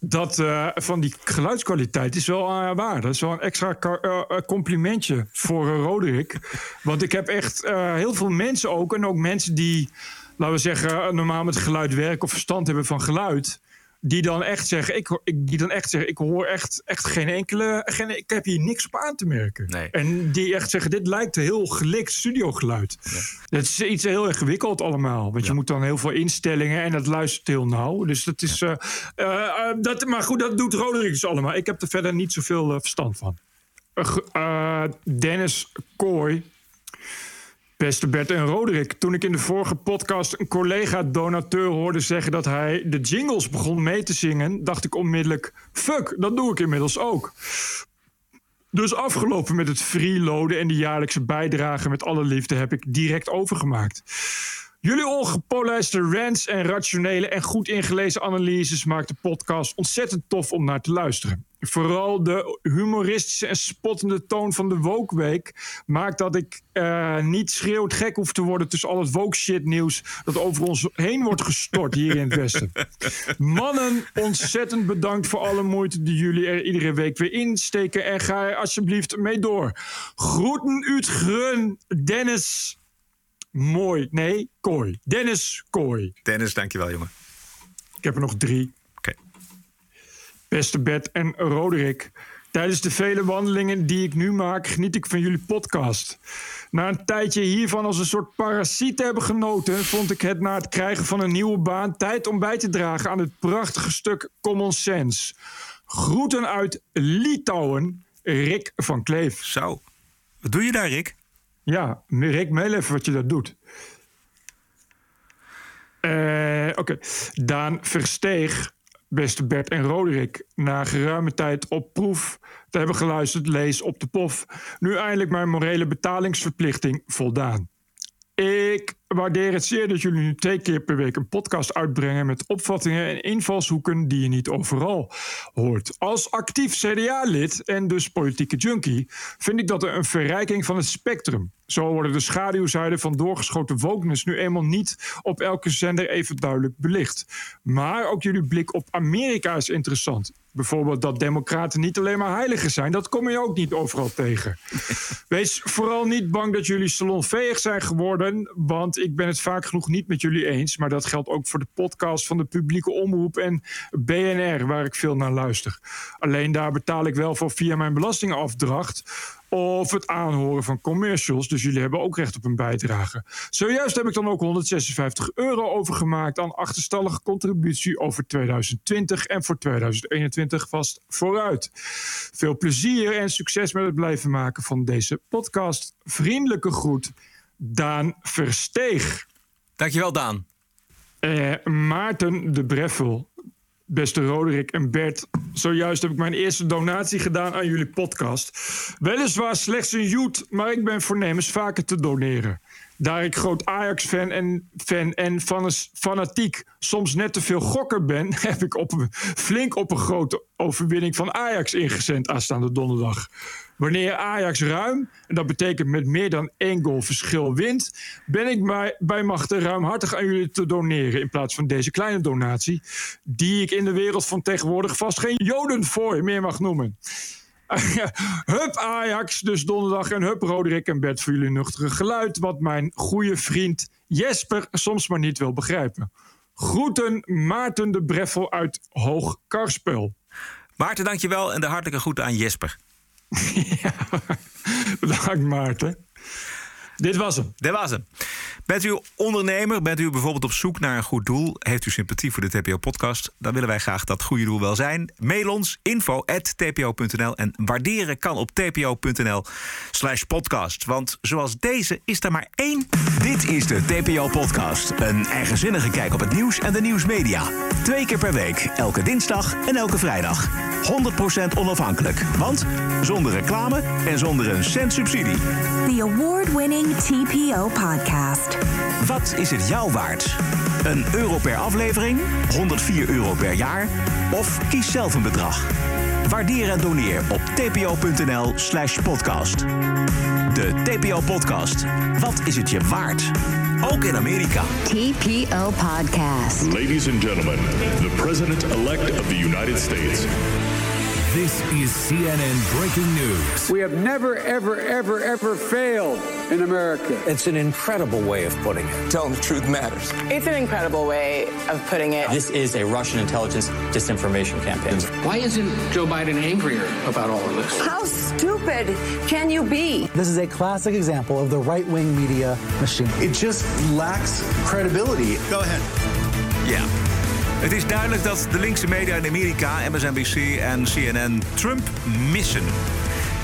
Dat eh, van die geluidskwaliteit is wel eh, waar. Dat is wel een extra eh, complimentje voor eh, Roderick. Want ik heb echt heel veel mensen ook. En ook mensen die, laten we zeggen, normaal met geluid werken of verstand hebben van geluid. Die dan echt zeggen, ik, ik, die dan echt zeggen, ik hoor echt, echt geen enkele. Geen, ik heb hier niks op aan te merken. Nee. En die echt zeggen, dit lijkt een heel gelikt studiogeluid. Dat is iets heel ingewikkeld allemaal. Want je moet dan heel veel instellingen en dat luistert heel nauw. Dus dat is. eh, eh, eh, dat, maar goed, dat doet Roderick dus allemaal. Ik heb er verder niet zoveel verstand van. Dennis Kooi. Beste Bert en Roderick, toen ik in de vorige podcast een collega-donateur hoorde zeggen dat hij de jingles begon mee te zingen, dacht ik onmiddellijk: fuck, dat doe ik inmiddels ook. Dus afgelopen met het freeloaden en de jaarlijkse bijdrage met alle liefde heb ik direct overgemaakt. Jullie ongepolijste rants en rationele en goed ingelezen analyses maakt de podcast ontzettend tof om naar te luisteren. Vooral de humoristische en spottende toon van de Woke Week maakt dat ik eh, niet schreeuwd gek hoef te worden tussen al het woke shit nieuws dat over ons heen wordt gestort hier in het Westen. Mannen, ontzettend bedankt voor alle moeite die jullie er iedere week weer insteken en ga er alsjeblieft mee door. Groeten uit Grun, Dennis Mooi. Nee, Kooi. Dennis Kooi. Dennis, dankjewel jongen. Ik heb er nog drie. Oké. Beste Bert en Roderick. Tijdens de vele wandelingen die ik nu maak, geniet ik van jullie podcast. Na een tijdje hiervan als een soort parasiet te hebben genoten, vond ik het na het krijgen van een nieuwe baan tijd om bij te dragen aan het prachtige stuk Common Sense. Groeten uit Litouwen. Rick van Kleef. Zo. Wat doe je daar, Rick? Ja, Rick, mail even wat je daar doet. Eh, Oké. Daan Versteeg, beste Bert en Roderick... na geruime tijd op proef te hebben geluisterd... lees op de pof. Nu eindelijk mijn morele betalingsverplichting voldaan. Ik waardeer het zeer dat jullie nu twee keer per week een podcast uitbrengen met opvattingen en invalshoeken die je niet overal hoort. Als actief CDA-lid en dus politieke junkie vind ik dat er een verrijking van het spectrum. Zo worden de schaduwzijden van doorgeschoten wokeness nu eenmaal niet op elke zender even duidelijk belicht. Maar ook jullie blik op Amerika is interessant. Bijvoorbeeld dat democraten niet alleen maar heiligen zijn. Dat kom je ook niet overal tegen. Wees vooral niet bang dat jullie salonveeg zijn geworden. Want ik ben het vaak genoeg niet met jullie eens. Maar dat geldt ook voor de podcast van de publieke omroep en BNR, waar ik veel naar luister. Alleen daar betaal ik wel voor via mijn belastingafdracht of het aanhoren van commercials. Dus jullie hebben ook recht op een bijdrage. Zojuist heb ik dan ook 156 euro overgemaakt aan achterstallige contributie over 2020 en voor 2021 vast vooruit. Veel plezier en succes met het blijven maken van deze podcast. Vriendelijke groet, Daan Versteeg. Dankjewel, Daan. Eh, Maarten de Breffel, beste Roderick en Bert. Zojuist heb ik mijn eerste donatie gedaan aan jullie podcast. Weliswaar slechts een joet, maar ik ben voornemens vaker te doneren. Daar ik groot Ajax-fan en, fan en fanatiek soms net te veel gokker ben... heb ik op flink op een grote overwinning van Ajax ingezend aanstaande donderdag. Wanneer Ajax ruim, en dat betekent met meer dan één goal verschil wint... ben ik bij, bij machten ruimhartig aan jullie te doneren... in plaats van deze kleine donatie... die ik in de wereld van tegenwoordig vast geen jodenfooi meer mag noemen. hup Ajax, dus donderdag. En hup Roderick en Bert voor jullie nuchtere geluid... wat mijn goede vriend Jesper soms maar niet wil begrijpen. Groeten Maarten de Breffel uit Hoog Karspel. Maarten, dankjewel. En de hartelijke groeten aan Jesper. Bedankt Maarten. Dit was hem. Dit was hem. Bent u ondernemer? Bent u bijvoorbeeld op zoek naar een goed doel? Heeft u sympathie voor de TPO-podcast? Dan willen wij graag dat goede doel wel zijn. Mail ons info.tpo.nl en waarderen kan op tpo.nl slash podcast. Want zoals deze is er maar één. Dit is de TPO-podcast. Een eigenzinnige kijk op het nieuws en de nieuwsmedia. Twee keer per week, elke dinsdag en elke vrijdag. 100% onafhankelijk. Want zonder reclame en zonder een cent subsidie. The award-winning TPO podcast. Wat is het jou waard? Een euro per aflevering? 104 euro per jaar? Of kies zelf een bedrag. Waardeer en doneer op tpo.nl slash podcast. De TPO-podcast. Wat is het je waard? Ook in Amerika. TPO Podcast. Ladies and gentlemen, the President-elect of the United States. This is CNN breaking news. We have never, ever, ever, ever failed in America. It's an incredible way of putting it. Telling the truth matters. It's an incredible way of putting it. This is a Russian intelligence disinformation campaign. Why isn't Joe Biden angrier about all of this? How stupid can you be? This is a classic example of the right wing media machine. It just lacks credibility. Go ahead. Ja. Het is duidelijk dat de linkse media in Amerika, MSNBC en CNN, Trump missen.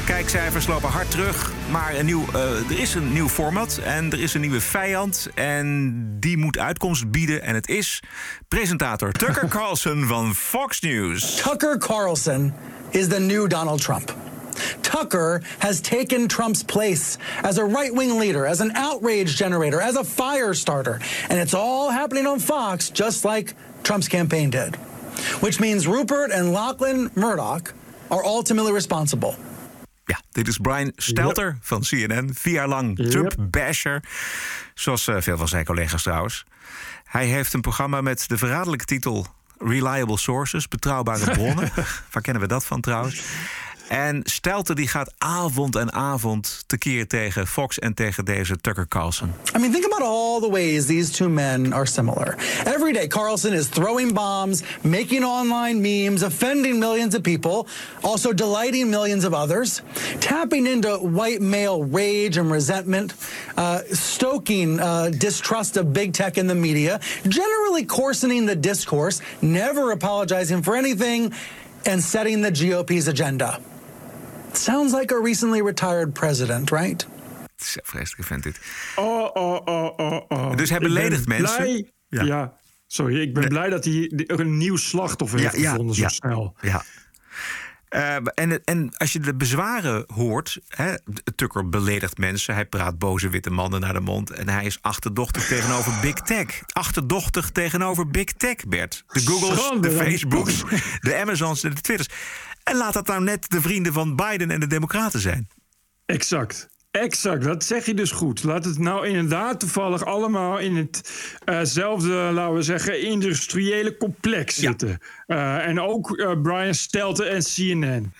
Kijkcijfers lopen hard terug, maar een nieuw, uh, er is een nieuw format en er is een nieuwe vijand. En die moet uitkomst bieden. En het is presentator Tucker Carlson van Fox News. Tucker Carlson is the new Donald Trump. Tucker has taken Trump's place as a right wing leader, as an outrage generator, as a fire starter. And it's all happening on Fox, just like Trump's campaign did. Which means Rupert and Lachlan Murdoch are ultimately responsible. Ja, dit is Brian Stelter yep. van CNN. Vier jaar lang yep. Trump-basher. Zoals uh, veel van zijn collega's trouwens. Hij heeft een programma met de verraderlijke titel Reliable Sources, betrouwbare bronnen. Waar kennen we dat van trouwens? En Stelter die gaat avond en avond tekeer tegen Fox en tegen deze Tucker Carlson. I mean, think about all the ways these two men are similar. Every day, Carlson is throwing bombs, making online memes, offending millions of people, also delighting millions of others, tapping into white male rage and resentment, uh, stoking uh, distrust of big tech and the media, generally coarsening the discourse, never apologizing for anything, and setting the GOP's agenda. Sounds like a recently retired president, right? Het is een vreselijke vent dit. Oh, oh, oh, oh, oh. Dus hij beledigt mensen? blij- Ja. Ja. sorry. Ik ben blij dat hij een nieuw slachtoffer heeft gevonden zo snel. Ja. Eh, en, en als je de bezwaren hoort, hè, Tucker beledigt mensen, hij praat boze witte mannen naar de mond en hij is achterdochtig tegenover Big Tech. Achterdochtig tegenover Big Tech, Bert. De Googles, Schande, de. Facebooks, de Amazons en de Twitters. En laat dat nou net de vrienden van Biden en de Democraten zijn. Exact. Exact, dat zeg je dus goed. Laat het nou inderdaad toevallig allemaal in hetzelfde, laten we zeggen, industriële complex zitten. Eh, en ook eh, Brian Stelten en CNN.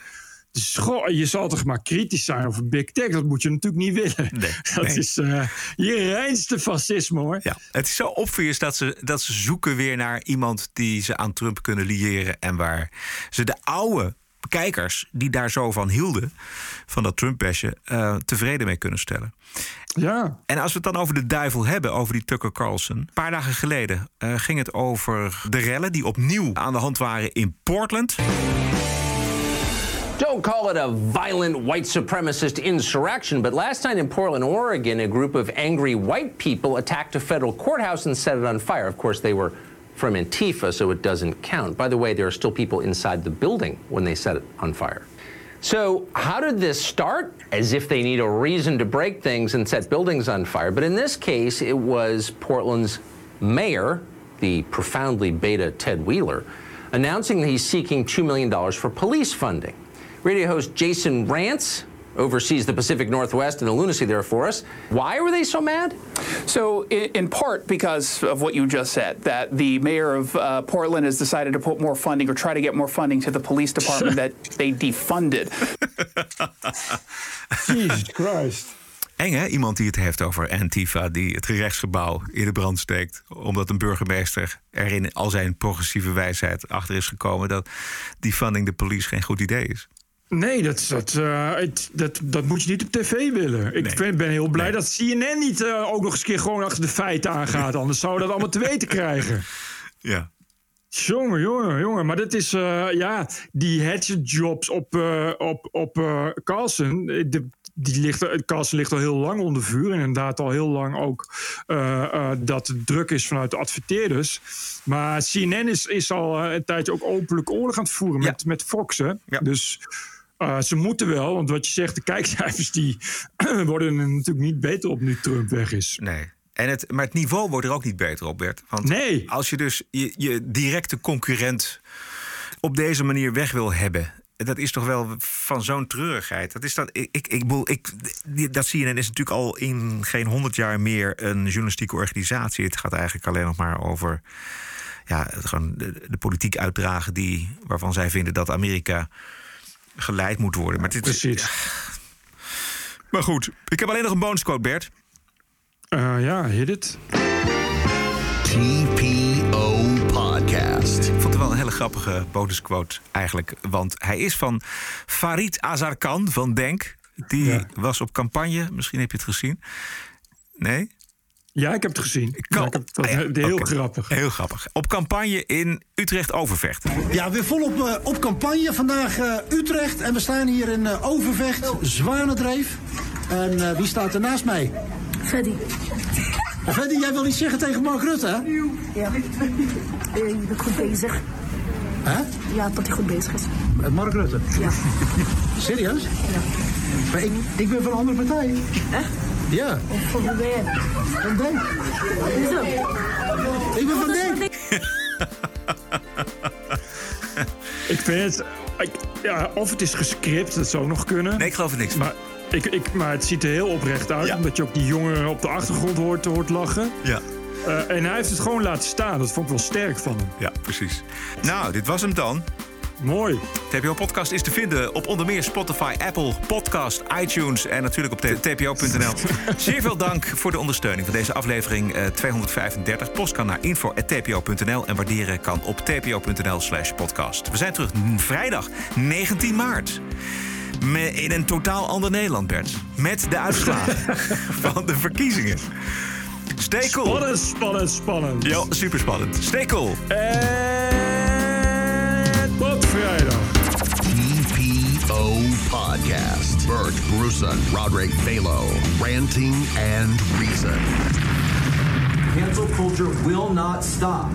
Dus goh, je zal toch maar kritisch zijn over Big Tech. Dat moet je natuurlijk niet willen. dat nee. is eh je reinste fascisme hoor. Ja, het is zo obvious dat ze, dat ze zoeken weer naar iemand die ze aan Trump kunnen liëren. En waar ze de oude kijkers die daar zo van hielden, van dat Trump-besje, eh, tevreden mee kunnen stellen. Ja. En als we het dan over de duivel hebben, over die Tucker Carlson. Een paar dagen geleden eh, ging het over de rellen die opnieuw aan de hand waren in Portland. Don't call it a violent white supremacist insurrection, but last night in Portland, Oregon, a group of angry white people attacked a federal courthouse and set it on fire. Of course, they were from Antifa, so it doesn't count. By the way, there are still people inside the building when they set it on fire. So, how did this start? As if they need a reason to break things and set buildings on fire. But in this case, it was Portland's mayor, the profoundly beta Ted Wheeler, announcing that he's seeking $2 million for police funding. Radio host Jason Rance oversees the Pacific Northwest and the lunacy there for us. Why were they so mad? So, in, in part because of what you just said, that the mayor of uh, Portland has decided to put more funding or try to get more funding to the police department that they defunded. Jesus Christ. Eng hè, iemand die het heeft over Antifa, die het gerechtsgebouw in de brand steekt. Omdat een burgemeester er in al zijn progressieve wijsheid achter is gekomen dat die funding de police geen goed idee is. Nee, dat, dat, eh, het- dat, dat moet je niet op tv willen. Ik ben heel blij dat CNN niet eh, ook nog eens een keer gewoon achter de feiten aangaat. Anders zouden we dat allemaal te weten krijgen. Ja. Jongen, jongen, jongen. Maar dat is, eh, ja, die headset jobs op, op, op Carlsen. De, die ligt, Carlsen ligt al heel lang onder vuur. En inderdaad al heel lang ook dat het druk is vanuit de adverteerders. Maar CNN is, is al een tijdje ook openlijk oorlog aan het voeren met, met Fox. Hè? Dus eh, ze moeten wel, want wat je zegt, de kijkcijfers die worden er natuurlijk niet beter op nu Trump weg is. Nee. En het, maar het niveau wordt er ook niet beter op, Bert. Want Nee. als je dus je, je directe concurrent op deze manier weg wil hebben. Dat is toch wel van zo'n treurigheid. Dat, is dat, ik, ik, ik, ik, dat CNN is natuurlijk al in geen honderd jaar meer een journalistieke organisatie. Het gaat eigenlijk alleen nog maar over ja, gewoon de, de politiek uitdragen die, waarvan zij vinden dat Amerika geleid moet worden. Maar dit, Precies. Maar goed, ik heb alleen nog een bonusquote, Bert. Eh, ja, hit it. TPO Podcast. Ik vond het wel een hele grappige bonusquote eigenlijk. Want hij is van Farid Azarkan van Denk. Die was op campagne. Misschien heb je het gezien. Nee? Ja, ik heb het gezien. Kan- Ja, ik heb het- ja, heel grappig. Heel grappig. Op campagne in Utrecht-Overvecht. Ja, weer volop eh, op campagne. Vandaag eh, Utrecht en we staan hier in eh, Overvecht, Zwanendreef. En eh, wie staat er naast mij? Freddy. Freddy, jij wil iets zeggen tegen Mark Rutte, hè? Ja, je bent goed bezig. Hè? Ja, dat hij goed bezig is. Met Mark Rutte? Ja. Serieus? Ja. Maar ik, ik ben van een andere partij. Echt? Ja. Van wie ben je? Van Denk. Hoezo? Ik ben van Wat Denk. Ik vind het... ik- ja, of het is gescript, dat zou ook nog kunnen. Nee, ik geloof er niks Maar, ik, ik, maar het ziet er heel oprecht uit. Omdat je ook die jongen op de achtergrond hoort, hoort lachen. Ja. Eh, en hij heeft het gewoon laten staan. Dat vond ik wel sterk van hem. Ja, precies. Nou, dit was hem dan. Mooi. TPO Podcast is te vinden op onder meer Spotify, Apple Podcast, iTunes en natuurlijk op tpo.nl. Zeer veel dank voor de ondersteuning van deze aflevering eh, 235. Post kan naar info.tpo.nl en waarderen kan op tpo.nl slash podcast. We zijn terug vrijdag 19 maart. Me- In een totaal ander Nederland, Bert. Met de uitslagen van de verkiezingen. Stay cool. Spannend, spannend, spannend. Ja, super spannend. Stay cool. En tot vrijdag. TPO TPO Podcast. Bert Gruson, Roderick Balo, ranting and reason. Cancel culture will not stop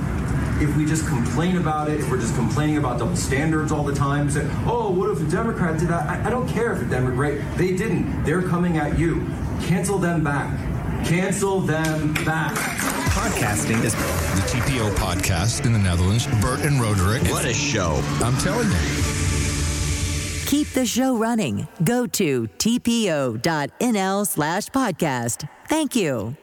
if we just complain about it, if we're just complaining about double standards all the time, say, oh, what if a Democrat did that? I, I don't care if a Democrat, they didn't. They're coming at you. Cancel them back. Cancel them back. Podcasting is the TPO podcast in the Netherlands. Bert and Roderick. What a show. I'm telling you. Keep the show running. Go to tpo.nl slash podcast. Thank you.